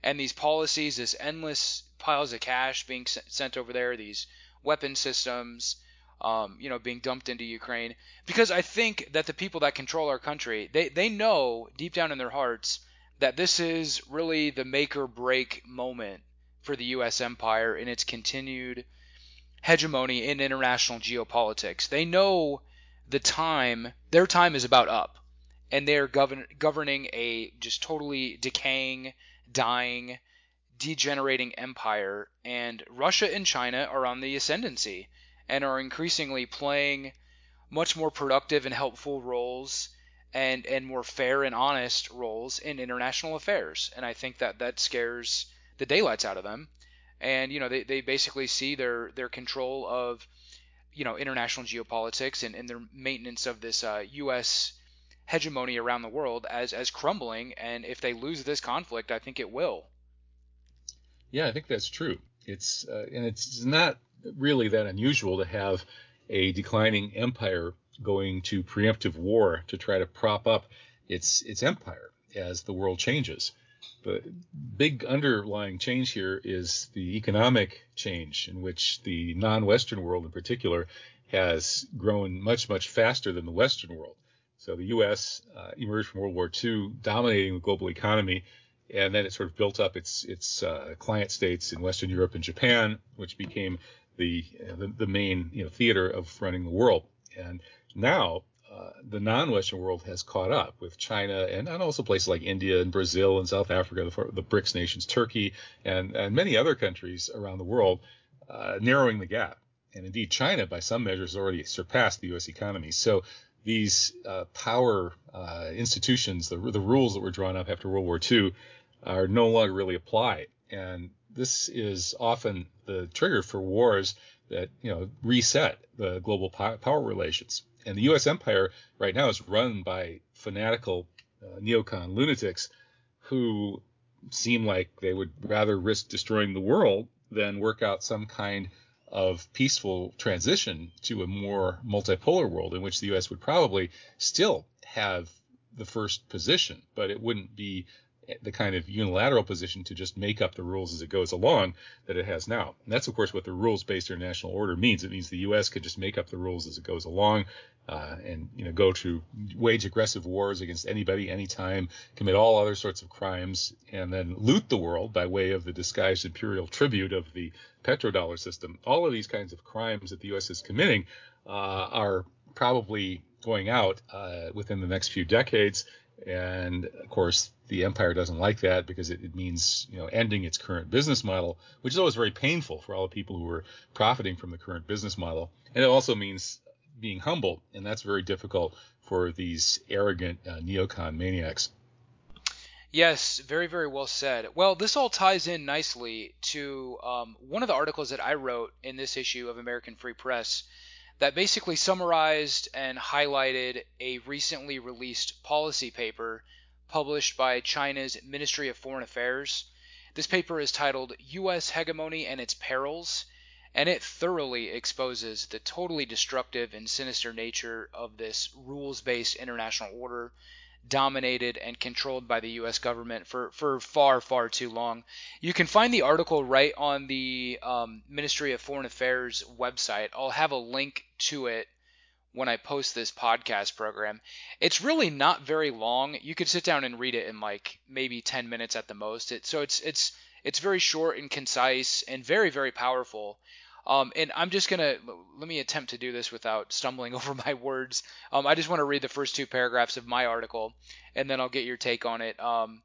and these policies, this endless piles of cash being sent over there, these weapon systems, um, you know, being dumped into Ukraine. Because I think that the people that control our country, they, they know deep down in their hearts that this is really the make or break moment for the U.S. empire in its continued hegemony in international geopolitics. They know the time, their time is about up. And they're govern, governing a just totally decaying, dying, degenerating empire, and Russia and China are on the ascendancy and are increasingly playing much more productive and helpful roles and and more fair and honest roles in international affairs. And I think that that scares the daylights out of them. And you know they, they basically see their their control of you know international geopolitics and, and their maintenance of this uh, U.S. hegemony around the world as as crumbling. And if they lose this conflict, I think it will. Yeah, I think that's true. It's uh, and it's not really that unusual to have a declining empire going to preemptive war to try to prop up its its empire as the world changes. The big underlying change here is the economic change in which the non-Western world in particular has grown much much faster than the Western world. So the U.S. Uh, emerged from World War II dominating the global economy and then it sort of built up its its uh, client states in Western Europe and Japan, which became the, the, the main you know, theater of running the world. And now uh, the non-Western world has caught up with China and, and also places like India and Brazil and South Africa, the, the BRICS nations, Turkey, and, and many other countries around the world, uh, narrowing the gap. And indeed, China, by some measures, already surpassed the U.S. economy. So these uh, power uh, institutions, the, the rules that were drawn up after World War II, are no longer really applied. And this is often the trigger for wars that you know reset the global power relations. And the U.S. empire right now is run by fanatical uh, neocon lunatics who seem like they would rather risk destroying the world than work out some kind of peaceful transition to a more multipolar world in which the U.S. would probably still have the first position, but it wouldn't be the kind of unilateral position to just make up the rules as it goes along that it has now. And that's, of course, what the rules-based international order means. It means the U.S. could just make up the rules as it goes along, uh, and you know go to wage aggressive wars against anybody, anytime, commit all other sorts of crimes, and then loot the world by way of the disguised imperial tribute of the petrodollar system. All of these kinds of crimes that the U.S. is committing uh, are probably going out uh, within the next few decades. And of course, the empire doesn't like that because it, it, means you know ending its current business model, which is always very painful for all the people who are profiting from the current business model. And it also means being humble, and that's very difficult for these arrogant uh, neocon maniacs. Yes, very, very well said. Well, this all ties in nicely to um, one of the articles that I wrote in this issue of American Free Press that basically summarized and highlighted a recently released policy paper published by China's Ministry of Foreign Affairs. This paper is titled U.S. Hegemony and Its Perils, and it thoroughly exposes the totally destructive and sinister nature of this rules based international order dominated and controlled by the U.S. government for, for far, far too long. You can find the article right on the um, Ministry of Foreign Affairs website. I'll have a link to it when I post this podcast program. It's really not very long. You could sit down and read it in like maybe 10 minutes at the most. It, so it's it's it's very short and concise and very very powerful. Um, and I'm just gonna let me attempt to do this without stumbling [laughs] over my words. Um, I just want to read the first two paragraphs of my article, and then I'll get your take on it. Um,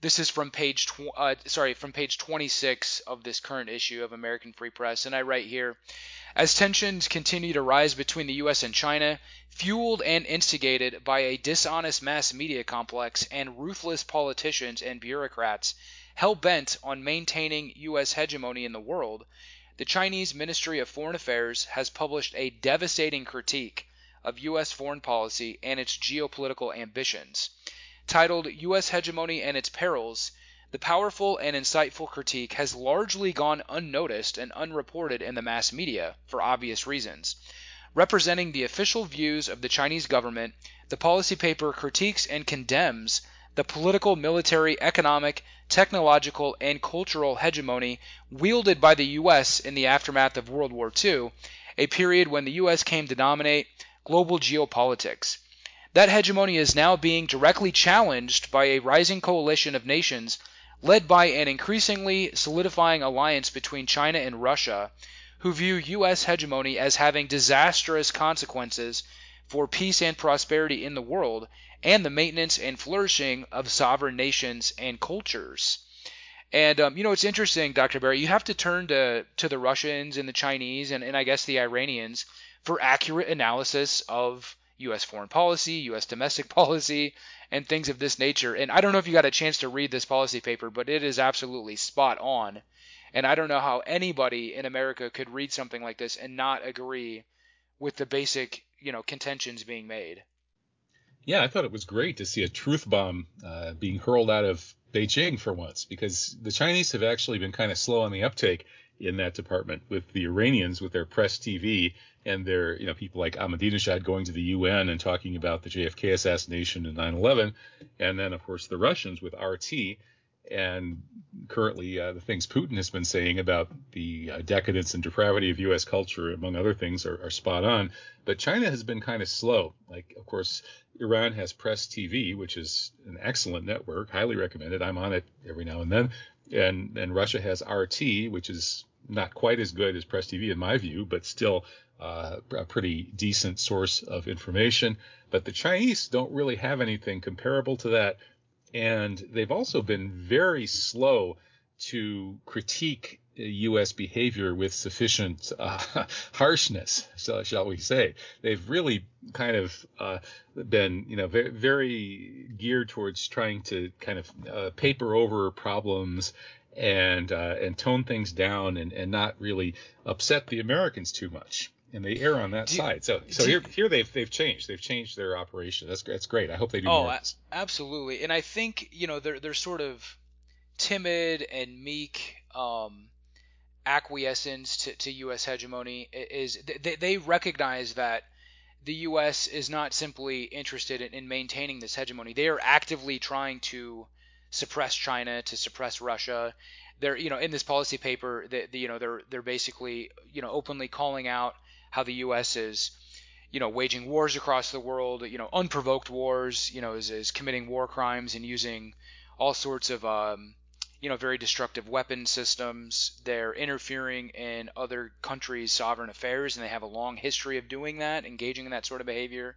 this is from page tw- uh, sorry from page 26 of this current issue of American Free Press, and I write here. As tensions continue to rise between the U.S. and China, fueled and instigated by a dishonest mass media complex and ruthless politicians and bureaucrats hell bent on maintaining U.S. hegemony in the world, the Chinese Ministry of Foreign Affairs has published a devastating critique of U.S. foreign policy and its geopolitical ambitions. Titled U.S. Hegemony and Its Perils, the powerful and insightful critique has largely gone unnoticed and unreported in the mass media, for obvious reasons. Representing the official views of the Chinese government, the policy paper critiques and condemns the political, military, economic, technological, and cultural hegemony wielded by the U.S. in the aftermath of World War II, a period when the U.S. came to dominate global geopolitics. That hegemony is now being directly challenged by a rising coalition of nations led by an increasingly solidifying alliance between China and Russia, who view U.S. hegemony as having disastrous consequences for peace and prosperity in the world and the maintenance and flourishing of sovereign nations and cultures. And um, you know, it's interesting, Dr. Barrett. You have to turn to to the Russians and the Chinese and, and I guess the Iranians for accurate analysis of U.S. foreign policy, U.S. domestic [laughs] policy, and things of this nature. And I don't know if you got a chance to read this policy paper, but it is absolutely spot on. And I don't know how anybody in America could read something like this and not agree with the basic, you know, contentions being made. Yeah, I thought it was great to see a truth bomb uh, being hurled out of Beijing for once, because the Chinese have actually been kind of slow on the uptake in that department with the Iranians with their press TV and their, you know, people like Ahmadinejad going to the UN and talking about the JFK assassination and 9/11, and then of course the Russians with RT and currently uh, the things Putin has been saying about the uh, decadence and depravity of U.S. culture, among other things, are, are, spot on. But China has been kind of slow. Like, of course, Iran has Press TV, which is an excellent network, highly recommended. I'm on it every now and then. And and Russia has RT, which is not quite as good as Press TV in my view, but still uh, a pretty decent source of information. But the Chinese don't really have anything comparable to that. And they've also been very slow to critique U.S. behavior with sufficient uh, [laughs] harshness, so, shall we say. They've really kind of uh, been, you know, very, very, geared towards trying to kind of uh, paper over problems and uh, and tone things down and, and not really upset the Americans too much. And they err on that do side. So so here here they've they've changed. They've changed their operation. That's that's great. I hope they do oh, more. absolutely. And I think you know they're they're sort of timid and meek. Um, acquiescence to, to U.S. hegemony is they, they recognize that the U.S. is not simply interested in, in, maintaining this hegemony. They are actively trying to suppress China, to suppress Russia. They're, you know, in this policy paper, that you know, they're they're basically, you know, openly calling out how the U.S. is, you know, waging wars across the world, you know, unprovoked wars, you know, is, is committing war crimes and using all sorts of um, you know, very destructive weapon systems. They're interfering in other countries' sovereign affairs, and they have a long history of doing that, engaging in that sort of behavior,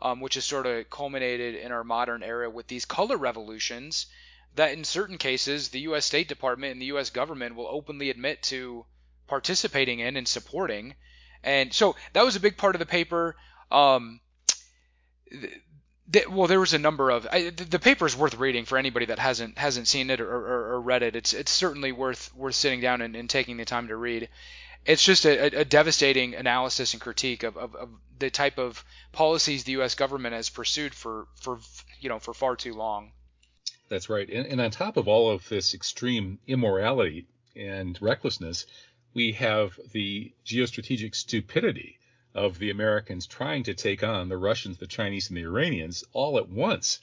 um, which has sort of culminated in our modern era with these color revolutions that, in certain cases, the U.S. State Department and the U.S. government will openly admit to participating in and supporting. And so that was a big part of the paper. Um, well, there was a number of I, the paper is worth reading for anybody that hasn't hasn't seen it or, or, or read it. It's it's certainly worth worth sitting down and, and taking the time to read. It's just a, a devastating analysis and critique of, of, of, the type of policies the U.S. government has pursued for for you know for far too long. That's right, and, and on top of all of this extreme immorality and recklessness, we have the geostrategic stupidity of the Americans trying to take on the Russians, the Chinese, and the Iranians all at once.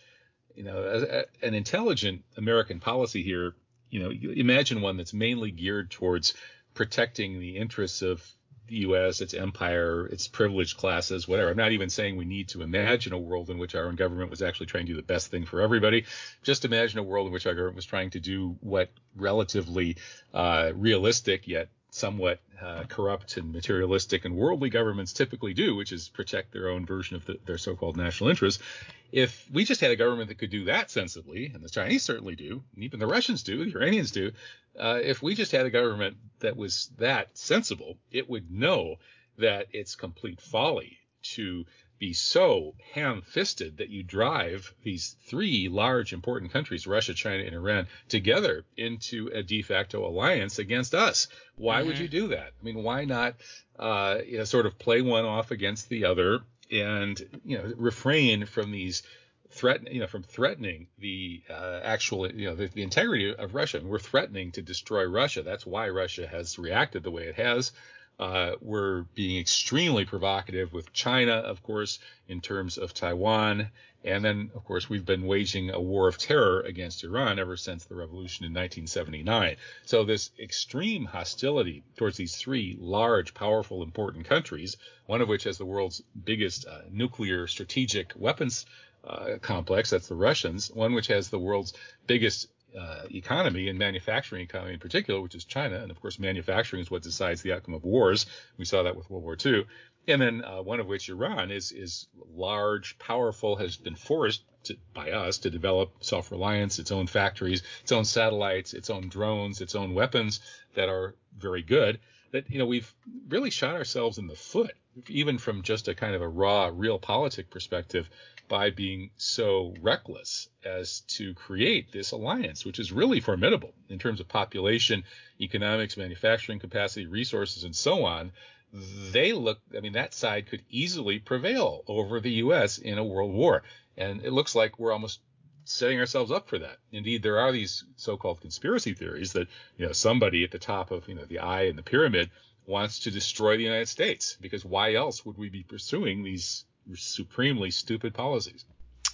You know, an intelligent American policy here. You know, imagine one that's mainly geared towards protecting the interests of the U.S., its empire, its privileged classes, whatever. I'm not even saying we need to imagine a world in which our own government was actually trying to do the best thing for everybody. Just imagine a world in which our government was trying to do what relatively uh, realistic yet somewhat uh, corrupt and materialistic and worldly governments typically do, which is protect their own version of the, their so-called national interests. If we just had a government that could do that sensibly, and the Chinese certainly do, and even the Russians do, the Iranians do, uh, if we just had a government that was that sensible, it would know that it's complete folly to be so ham-fisted that you drive these three large important countries, Russia, China, and Iran, together into a de facto alliance against us. Why mm-hmm. would you do that? I mean, why not, uh, you know, sort of play one off against the other and, you know, refrain from these threaten, you know, from threatening the uh, actual, you know, the, the integrity of Russia. And we're threatening to destroy Russia. That's why Russia has reacted the way it has. Uh, we're being extremely provocative with China, of course, in terms of Taiwan. And then, of course, we've been waging a war of terror against Iran ever since the revolution in 1979. So this extreme hostility towards these three large, powerful, important countries, one of which has the world's biggest uh, nuclear strategic weapons uh, complex, that's the Russians, one which has the world's biggest uh, economy and manufacturing economy in particular, which is China. And of course, manufacturing is what decides the outcome of wars. We saw that with World War II. And then uh, one of which Iran is is large, powerful, has been forced to, by us to develop self-reliance, its own factories, its own satellites, its own drones, its own weapons that are very good. That you know we've really shot ourselves in the foot, even from just a kind of a raw, realpolitik perspective, by being so reckless as to create this alliance, which is really formidable in terms of population, economics, manufacturing capacity, resources, and so on. They look, I mean, that side could easily prevail over the U.S. in a world war. And it looks like we're almost setting ourselves up for that. Indeed, there are these so-called conspiracy theories that, you know, somebody at the top of, you know, the eye in the pyramid wants to destroy the United States because why else would we be pursuing these supremely stupid policies.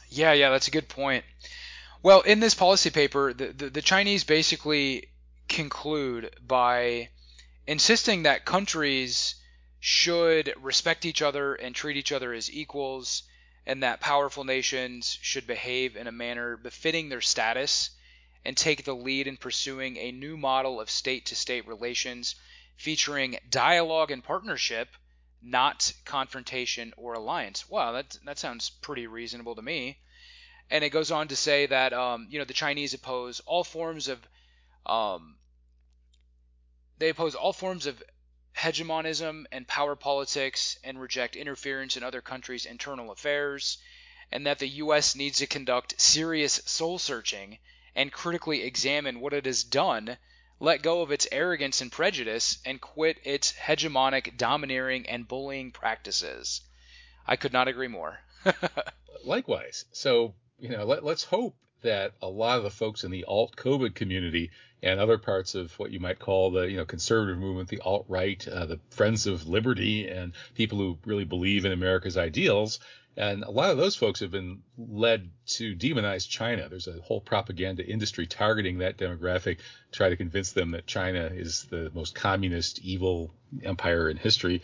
Yeah, yeah, that's a good point. Well, in this policy paper, the, the, the Chinese basically conclude by insisting that countries should respect each other and treat each other as equals, and that powerful nations should behave in a manner befitting their status and take the lead in pursuing a new model of state to state relations featuring dialogue and partnership, not confrontation or alliance. Wow, that that sounds pretty reasonable to me. And it goes on to say that um, you know the Chinese oppose all forms of um, they oppose all forms of hegemonism and power politics and reject interference in other countries' internal affairs, and that the U.S. needs to conduct serious soul searching and critically examine what it has done, let go of its arrogance and prejudice, and quit its hegemonic, domineering, and bullying practices. I could not agree more. [laughs] Likewise. So, you know, let, let's hope that a lot of the folks in the alt COVID community and other parts of what you might call the you know conservative movement, the alt right, uh, the Friends of Liberty, and people who really believe in America's ideals. And a lot of those folks have been led to demonize China. There's a whole propaganda industry targeting that demographic, try to convince them that China is the most communist, evil empire in history.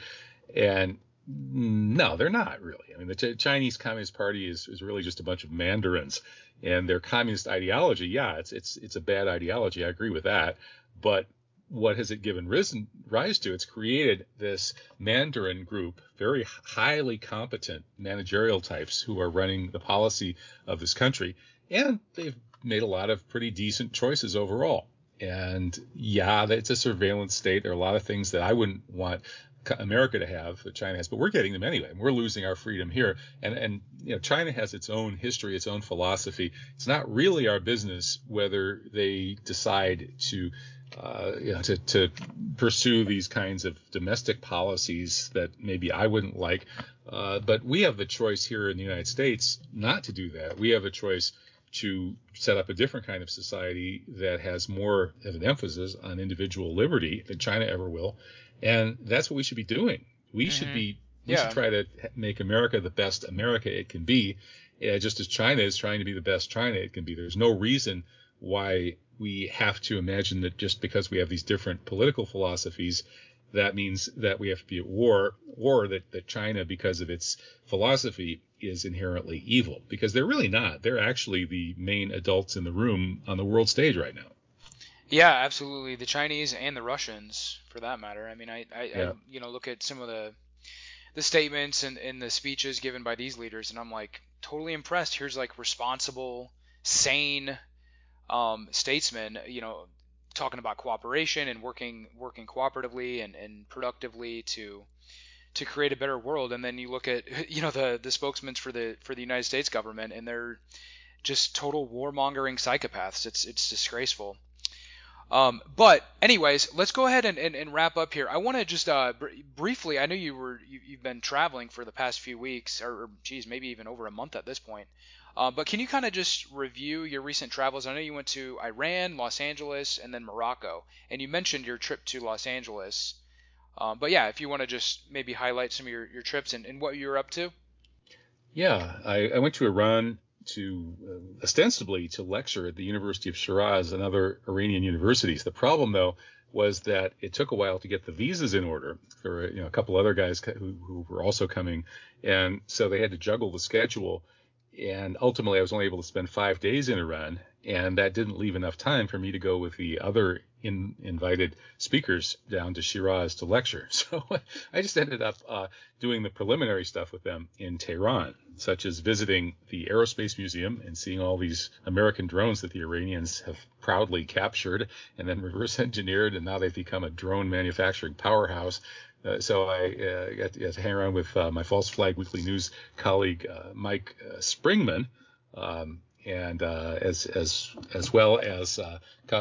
And no, they're not really. I mean, the Ch- Chinese Communist Party is, is really just a bunch of mandarins, and their communist ideology, yeah, it's it's it's a bad ideology. I agree with that, but what has it given risen, rise to? It's created this Mandarin group, very highly competent managerial types who are running the policy of this country, and they've made a lot of pretty decent choices overall. And yeah, it's a surveillance state. There are a lot of things that I wouldn't want America to have that China has, but we're getting them anyway. We're losing our freedom here, and and you know China has its own history, its own philosophy. It's not really our business whether they decide to uh, you know, to, to pursue these kinds of domestic policies that maybe I wouldn't like. Uh, but we have the choice here in the United States not to do that. We have a choice to set up a different kind of society that has more of an emphasis on individual liberty than China ever will. And that's what we should be doing. We mm-hmm. should be, we yeah. should try to make America the best America it can be, uh, just as China is trying to be the best China it can be. There's no reason why we have to imagine that just because we have these different political philosophies, that means that we have to be at war, or that, that China, because of its philosophy, is inherently evil. Because they're really not. They're actually the main adults in the room on the world stage right now. Yeah, absolutely. The Chinese and the Russians, for that matter. I mean, I, I, yeah. I you know, look at some of the the statements and, and the speeches given by these leaders, and I'm like totally impressed. Here's like responsible, sane um, statesmen, you know, talking about cooperation and working working cooperatively and, and productively to to create a better world. And then you look at [laughs] you know the the spokesmen for the for the United States government, and they're just total warmongering psychopaths. It's it's disgraceful. Um, but anyways, let's go ahead and, and, and wrap up here. I want to just uh, br- briefly. I know you were you, have been traveling for the past few weeks, or, or geez, maybe even over a month at this point. Uh, but can you kind of just review your recent travels? I know you went to Iran, Los Angeles, and then Morocco, and you mentioned your trip to Los Angeles. Um, but yeah, if you want to just maybe highlight some of your, your trips and, and what you were up to. Yeah, I, I went to Iran to uh, ostensibly to lecture at the University of Shiraz and other Iranian universities. The problem, though, was that it took a while to get the visas in order for you know a couple other guys who, who were also coming, and so they had to juggle the schedule and ultimately I was only able to spend five days in Iran, and that didn't leave enough time for me to go with the other in, invited speakers down to Shiraz to lecture. [laughs] So I just ended up uh, doing the preliminary stuff with them in Tehran, such as visiting the Aerospace Museum and seeing all these American drones that the Iranians have proudly captured and then reverse [laughs] engineered, and now they've become a drone manufacturing powerhouse. Uh, so I uh, got, to, got, to, hang around with uh, my False Flag Weekly News colleague uh, Mike uh, Springmann, um, and uh, as as as well as a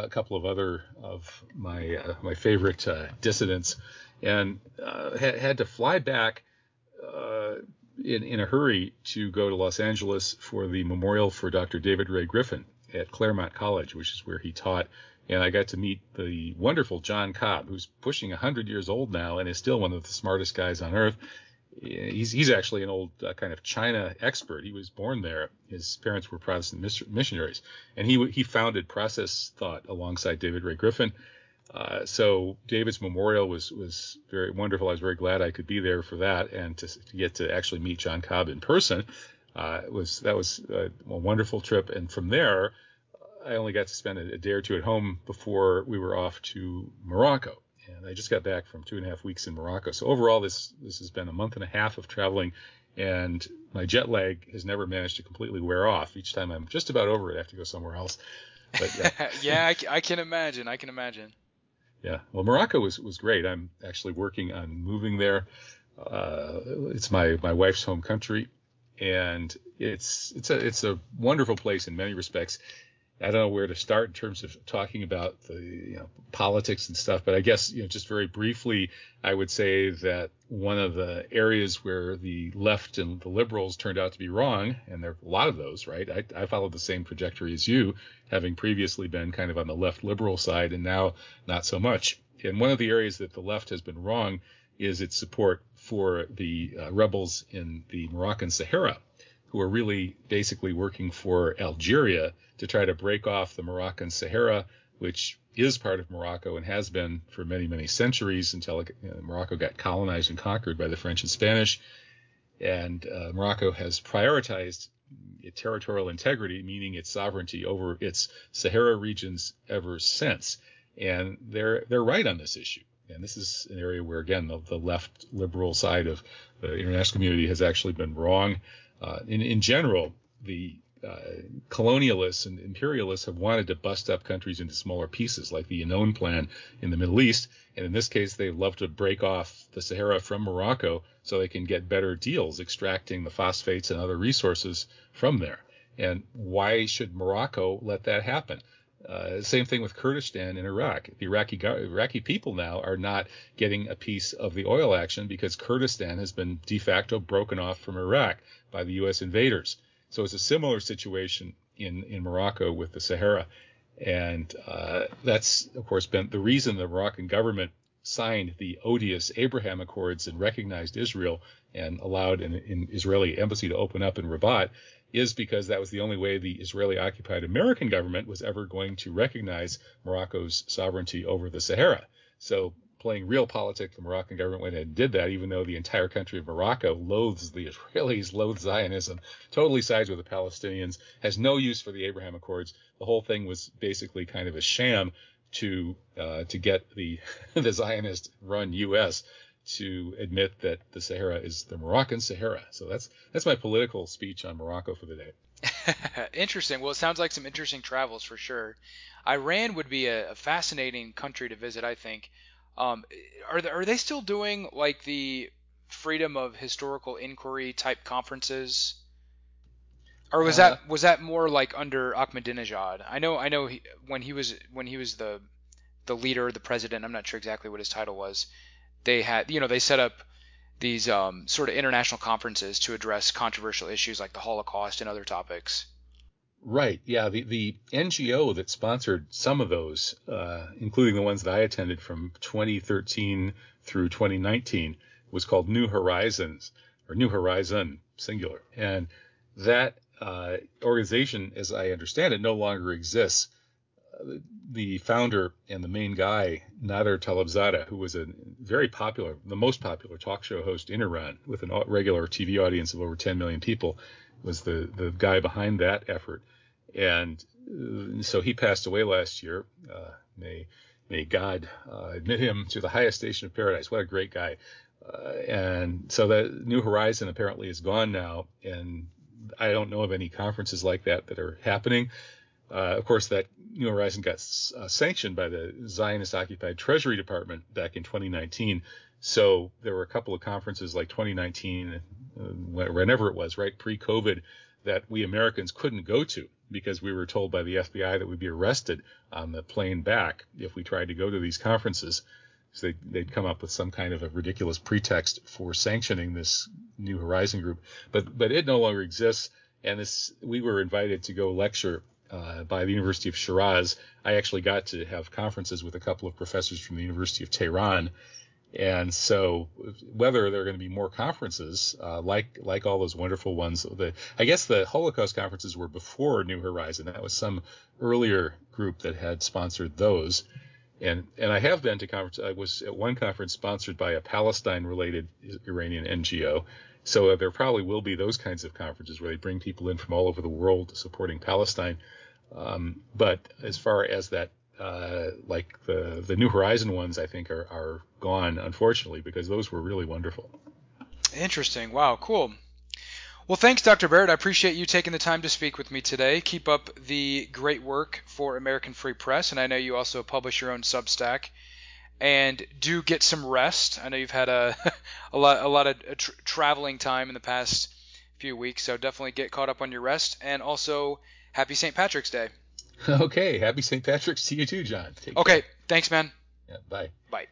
couple of other of my my favorite dissidents, and had, had to fly back in in a hurry to go to Los Angeles for the memorial for Dr. David Ray Griffin at Claremont College, which is where he taught and I got to meet the wonderful John Cobb, who's pushing 100 years old now and is still one of the smartest guys on earth. He's he's actually an old uh, kind of China expert. He was born there. His parents were Protestant missionaries, and he he founded Process Thought alongside David Ray Griffin. Uh, so David's memorial was was very wonderful. I was very glad I could be there for that and to, to get to actually meet John Cobb in person. Uh, was that was a, a wonderful trip, and from there I only got to spend a, a, day or two at home before we were off to Morocco. and I just got back from two and a half weeks in Morocco. So overall, this this has been a month and a half of traveling, and my jet lag has never managed to completely wear off. Each time I'm just about over it, I have to go somewhere else. But yeah, [laughs] yeah I, I can imagine. I can imagine. Yeah, well, Morocco was was great. I'm actually working on moving there. Uh, it's my my wife's home country, and it's it's a it's a wonderful place in many respects. I don't know where to start in terms of talking about the you know, politics and stuff, but I guess you know just very briefly, I would say that one of the areas where the left and the liberals turned out to be wrong, and there are a lot of those, right? I, I followed the same trajectory as you, having previously been kind of on the left liberal side, and now not so much. And one of the areas that the left has been wrong is its support for the uh, rebels in the Moroccan Sahara who are really basically working for Algeria to try to break off the Moroccan Sahara, which is part of Morocco and has been for many, many centuries until you know, Morocco got colonized and conquered by the French and Spanish. And uh, Morocco has prioritized territorial integrity, meaning its sovereignty over its Sahara regions ever since. And they're they're right on this issue. And this is an area where, again, the, the left liberal side of the international community has actually been wrong. Uh, in, in general, the uh, colonialists and imperialists have wanted to bust up countries into smaller pieces, like the Yinon Plan in the Middle East. And in this case, they love to break off the Sahara from Morocco so they can get better deals, extracting the phosphates and other resources from there. And why should Morocco let that happen? Uh, same thing with Kurdistan in Iraq. The Iraqi Iraqi people now are not getting a piece of the oil action because Kurdistan has been de facto broken off from Iraq by the U.S. invaders. So it's a similar situation in in Morocco with the Sahara, and uh, that's of course been the reason the Moroccan government signed the odious Abraham Accords and recognized Israel and allowed an, an Israeli embassy to open up in Rabat is because that was the only way the Israeli occupied American government was ever going to recognize Morocco's sovereignty over the Sahara. So playing real politics, the Moroccan government went and did that, even though the entire country of Morocco loathes the Israelis, [laughs] loathes Zionism, totally sides with the Palestinians, has no use for the Abraham Accords. The whole thing was basically kind of a sham to uh, to get the [laughs] the Zionist run U.S to admit that the Sahara is the Moroccan Sahara. So that's that's my political speech on Morocco for the day. [laughs] interesting. Well, it sounds like some interesting travels for sure. Iran would be a, a fascinating country to visit, I think. Um, are they, are they still doing like the freedom of historical inquiry type conferences? Or was uh, that was that more like under Ahmadinejad? I know I know he, when he was when he was the the leader, the president. I'm not sure exactly what his title was they had, you know, they set up these um, sort of international conferences to address controversial issues like the Holocaust and other topics. Right. Yeah. The the NGO that sponsored some of those, uh, including the ones that I attended from 2013 through 2019, was called New Horizons or New Horizon singular, and that uh, organization, as I understand it, no longer exists the founder and the main guy, Nader Talebzadeh, who was a very popular, the most popular talk show host in Iran with a regular TV audience of over 10 million people, was the, the guy behind that effort. And uh, so he passed away last year. Uh, may, may God uh, admit him to the highest station of paradise. What a great guy. Uh, and so that New Horizon apparently is gone now. And I don't know of any conferences like that that are happening. Uh, of course, that New Horizon got uh, sanctioned by the Zionist occupied Treasury Department back in 2019. So there were a couple of conferences like 2019, uh, whenever it was, right, pre COVID, that we Americans couldn't go to because we were told by the FBI that we'd be arrested on the plane back if we tried to go to these conferences. So they'd, they'd come up with some kind of a ridiculous pretext for sanctioning this New Horizon group. But but it no longer exists. And this we were invited to go lecture uh, by the University of Shiraz. I actually got to have conferences with a couple of professors from the University of Tehran. And so, whether there are going to be more conferences, uh, like like all those wonderful ones, the I guess the Holocaust conferences were before New Horizon. That was some earlier group that had sponsored those. And and I have been to conference. I was at one conference sponsored by a Palestine-related Iranian NGO, so there probably will be those kinds of conferences where they bring people in from all over the world supporting Palestine. Um, but as far as that uh, like the the New Horizon ones, I think are are gone unfortunately because those were really wonderful. Interesting. Wow. Cool. Well, thanks, Dr. Barrett. I appreciate you taking the time to speak with me today. Keep up the great work for American Free Press, and I know you also publish your own Substack. And do get some rest. I know you've had a [laughs] a lot a lot of uh, tra- traveling time in the past few weeks, so definitely get caught up on your rest. And also, happy St. Patrick's Day. [laughs] Okay, happy St. Patrick's to you too, John. Take okay, care. thanks, man. Yeah, bye. Bye.